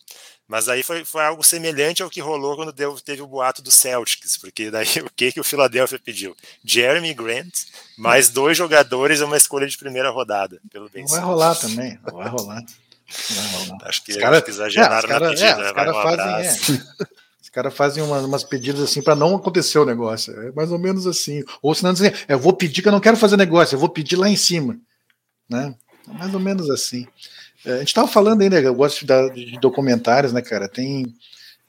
Mas aí foi, foi algo semelhante ao que rolou quando deu, teve o boato do Celtics, porque daí o que, que o Philadelphia pediu? Jeremy Grant, mais dois jogadores e uma escolha de primeira rodada. Pelo não vai rolar também, não vai rolar. Não vai rolar. Acho que, cara, que exageraram é, cara, na pedida, é, né? Vai um fazem, é. Os caras fazem umas, umas pedidas assim para não acontecer o negócio. É mais ou menos assim. Ou senão dizem, eu vou pedir que eu não quero fazer negócio, eu vou pedir lá em cima. Né? É mais ou menos assim. É, a gente estava falando ainda, eu gosto de, de, documentários, né, cara? Tem,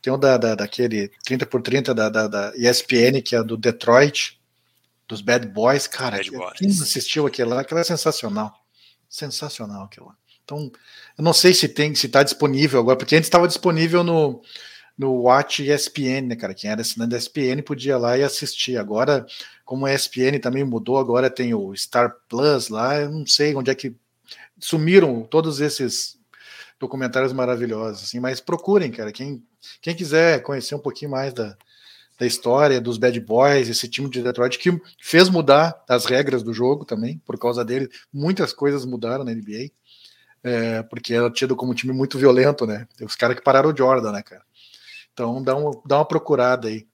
tem um da, da, daquele 30 por 30 da, da, da, ESPN, que é do Detroit, dos Bad Boys, cara. Bad Boys. Quem assistiu aquele lá? Aquilo é sensacional. Sensacional aquilo lá. Então, eu não sei se tem, se está disponível agora, porque antes estava disponível no, no Watch ESPN, né, cara? Quem era assinante da ESPN podia ir lá e assistir. Agora, como a ESPN também mudou, agora tem o Star Plus lá, eu não sei onde é que sumiram todos esses documentários maravilhosos, assim, mas procurem, cara, quem, quem quiser conhecer um pouquinho mais da, da história dos Bad Boys, esse time de Detroit que fez mudar as regras do jogo também, por causa dele, muitas coisas mudaram na NBA, é, porque era tido como um time muito violento, né, os caras que pararam o Jordan, né, cara, então dá, um, dá uma procurada aí,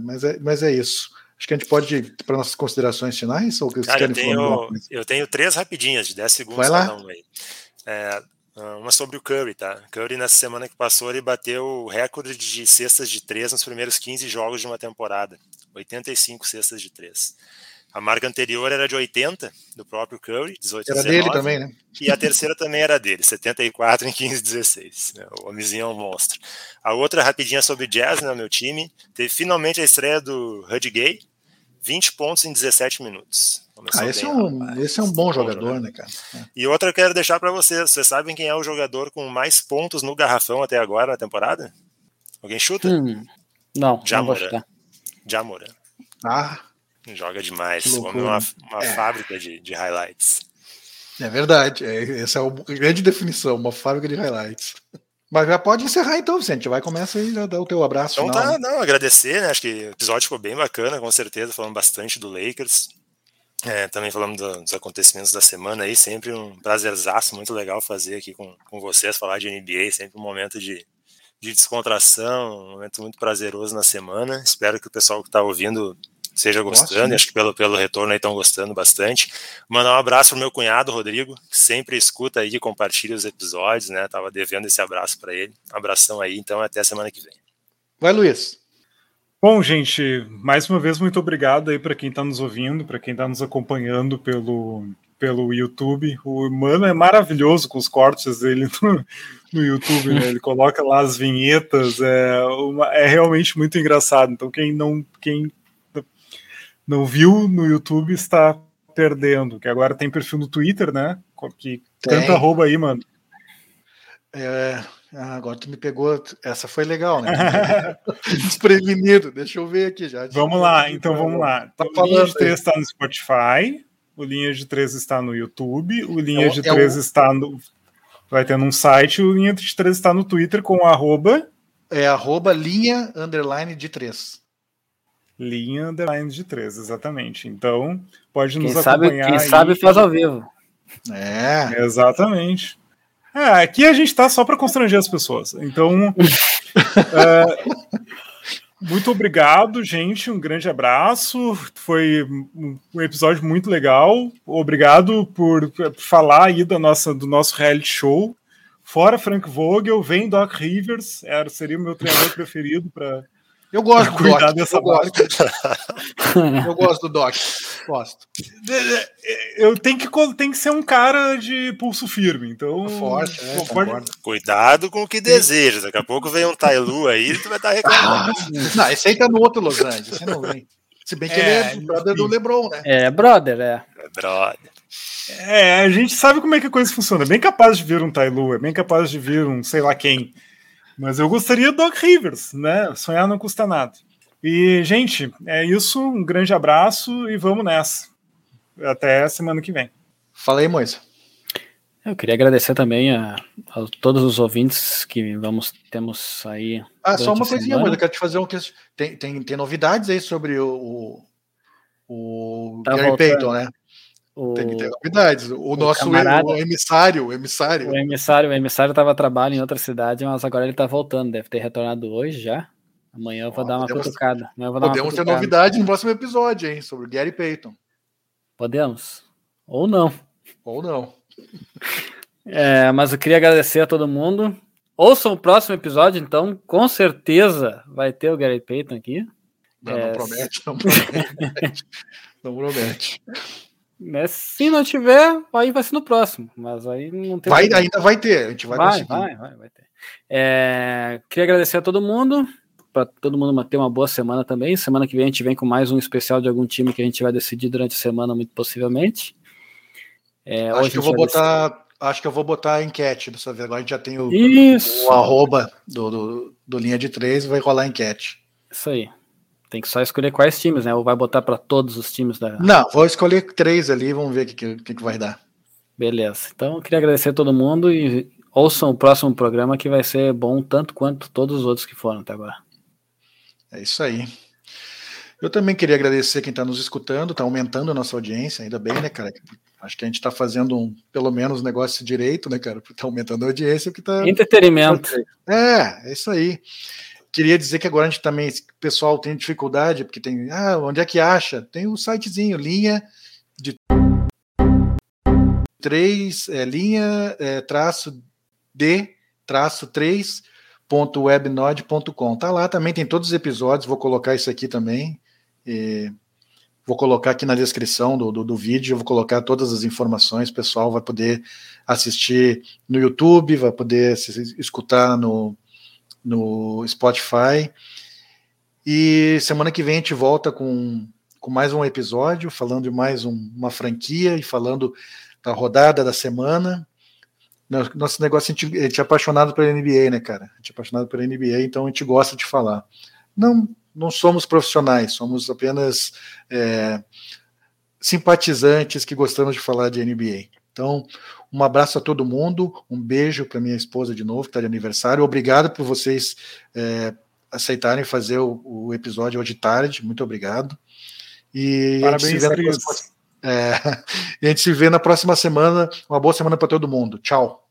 mas é, mas é isso. Acho que a gente pode ir para nossas considerações finais? Ou Cara, eu, tenho, eu tenho três rapidinhas, de 10 segundos Vai lá. Um aí. É, uma sobre o Curry, tá? Curry, nessa semana que passou, ele bateu o recorde de cestas de três nos primeiros 15 jogos de uma temporada. 85 cestas de três. A marca anterior era de 80, do próprio Curry, 18 Era 19, dele também, né? E a terceira também era dele, 74 em 15 16. Né? O homenzinho é um monstro. A outra, rapidinha sobre jazz, né, meu time, teve finalmente a estreia do Hud Gay, 20 pontos em 17 minutos. ah, esse, bem, é um, esse é um bom jogador, jogador, né, cara? É. E outra eu quero deixar para vocês. Vocês sabem quem é o jogador com mais pontos no garrafão até agora na temporada? Alguém chuta? Hum, não, Jamoran. Jamoran. Ah. Joga demais. O homem é uma, uma é. fábrica de, de highlights. É verdade. É, essa é a grande definição, uma fábrica de highlights. Mas já pode encerrar então, Vicente. Vai começa aí, já dá o teu abraço. Então final. tá, não, agradecer, né? Acho que o episódio ficou bem bacana, com certeza, falando bastante do Lakers. É, também falando do, dos acontecimentos da semana aí, sempre um prazerzaço, muito legal fazer aqui com, com vocês, falar de NBA, sempre um momento de, de descontração, um momento muito prazeroso na semana. Espero que o pessoal que está ouvindo esteja gostando, acho que pelo, pelo retorno aí estão gostando bastante. Mandar um abraço pro meu cunhado, Rodrigo, que sempre escuta aí e compartilha os episódios, né? Tava devendo esse abraço para ele. Um abração aí, então até a semana que vem. Vai, Luiz. Bom, gente, mais uma vez muito obrigado aí para quem está nos ouvindo, para quem está nos acompanhando pelo, pelo YouTube. O Mano é maravilhoso com os cortes dele no, no YouTube, né? Ele coloca lá as vinhetas, é, uma, é realmente muito engraçado. Então, quem não, quem não viu no YouTube está perdendo, que agora tem perfil no Twitter, né? Que canta arroba aí, mano. É, ah, agora tu me pegou. Essa foi legal, né? Desprevenido. Deixa eu ver aqui já. Vamos lá, então vamos lá. Tá o Linha de 3 está no Spotify, o Linha de 3 está no YouTube, o Linha é, de 3 é o... está no. Vai ter num site, o Linha de 3 está no Twitter com arroba. É arroba linha underline de 3. Linha underline de 3, exatamente. Então, pode nos quem acompanhar. Sabe, quem aí. sabe faz ao vivo. É. Exatamente. É, aqui a gente tá só para constranger as pessoas. Então, é, muito obrigado, gente. Um grande abraço. Foi um episódio muito legal. Obrigado por falar aí da nossa, do nosso reality show. Fora Frank Vogel, vem Doc Rivers. Era, seria o meu treinador preferido para eu gosto do Doc. Dessa eu, gosto. eu gosto do Doc. Gosto. Eu tenho que, tem que ser um cara de pulso firme. Então. Forte, é, pode... Cuidado com o que deseja. Daqui a pouco vem um Tailu aí e tu vai estar reclamando. Ah, não, esse aí tá no outro Los Angeles. Esse não vem. Se bem que é, ele é brother do LeBron, né? É, brother, é. É brother. É, a gente sabe como é que a coisa funciona. É bem capaz de vir um Tailu, é bem capaz de vir um sei lá quem. Mas eu gostaria do Doc Rivers, né? Sonhar não custa nada. E, gente, é isso. Um grande abraço e vamos nessa. Até semana que vem. Fala aí, Moisa. Eu queria agradecer também a, a, todos os ouvintes que vamos temos aí. Ah, só uma coisinha, Moisa. Eu quero te fazer um tem, tem, tem novidades aí sobre o, o, o tá Gary voltando. Payton, né? O, Tem que ter novidades. O, o nosso camarada, o emissário, o emissário. O emissário, o emissário estava a trabalho em outra cidade, mas agora ele está voltando. Deve ter retornado hoje já. Amanhã eu vou dar uma podemos, cutucada. Vou dar podemos ter novidade no próximo episódio, hein? Sobre o Gary Payton. Podemos. Ou não. Ou não. É, mas eu queria agradecer a todo mundo. Ouçam o próximo episódio, então, com certeza vai ter o Gary Payton aqui. Não, é, não promete, não promete. não promete. Né? Se não tiver, aí vai ser no próximo. Mas aí não tem. Vai, ainda vai ter, a gente vai, vai conseguir. Vai, vai, vai ter. É, queria agradecer a todo mundo, para todo mundo ter uma boa semana também. Semana que vem a gente vem com mais um especial de algum time que a gente vai decidir durante a semana, muito possivelmente. É, acho que eu vou botar. Decidir... Acho que eu vou botar a enquete dessa vez. Agora a gente já tem o, o arroba do, do, do linha de três, vai rolar a enquete. Isso aí. Tem que só escolher quais times, né? Ou vai botar para todos os times da. Não, vou escolher três ali, vamos ver o que, que, que, vai dar. Beleza. Então, eu queria agradecer a todo mundo e ouçam o próximo programa que vai ser bom tanto quanto todos os outros que foram até agora. É isso aí. Eu também queria agradecer quem está nos escutando, está aumentando a nossa audiência, ainda bem, né, cara? Acho que a gente está fazendo um, pelo menos, negócio direito, né, cara? Está aumentando a audiência. Que tá... Entretenimento. É, é isso aí queria dizer que agora a gente também, o pessoal tem dificuldade, porque tem, ah, onde é que acha? Tem o um sitezinho, linha de três, é, linha, é, traço de, traço três, ponto webnode.com. Tá lá também, tem todos os episódios, vou colocar isso aqui também. E Vou colocar aqui na descrição do, do, do vídeo, vou colocar todas as informações, o pessoal vai poder assistir no YouTube, vai poder escutar no, no Spotify. E semana que vem a gente volta com, com mais um episódio, falando de mais um, uma franquia e falando da rodada da semana. Nosso negócio, a gente, a gente é apaixonado pela NBA, né, cara? A gente é apaixonado pela NBA, então a gente gosta de falar. Não, não somos profissionais, somos apenas é, simpatizantes que gostamos de falar de NBA. Então, um abraço a todo mundo, um beijo para minha esposa de novo, que está de aniversário. Obrigado por vocês é, aceitarem fazer o, o, episódio hoje tarde. Muito obrigado. E Parabéns, a Cris. Próxima, é, e a gente se vê na próxima semana. Uma boa semana para todo mundo. Tchau.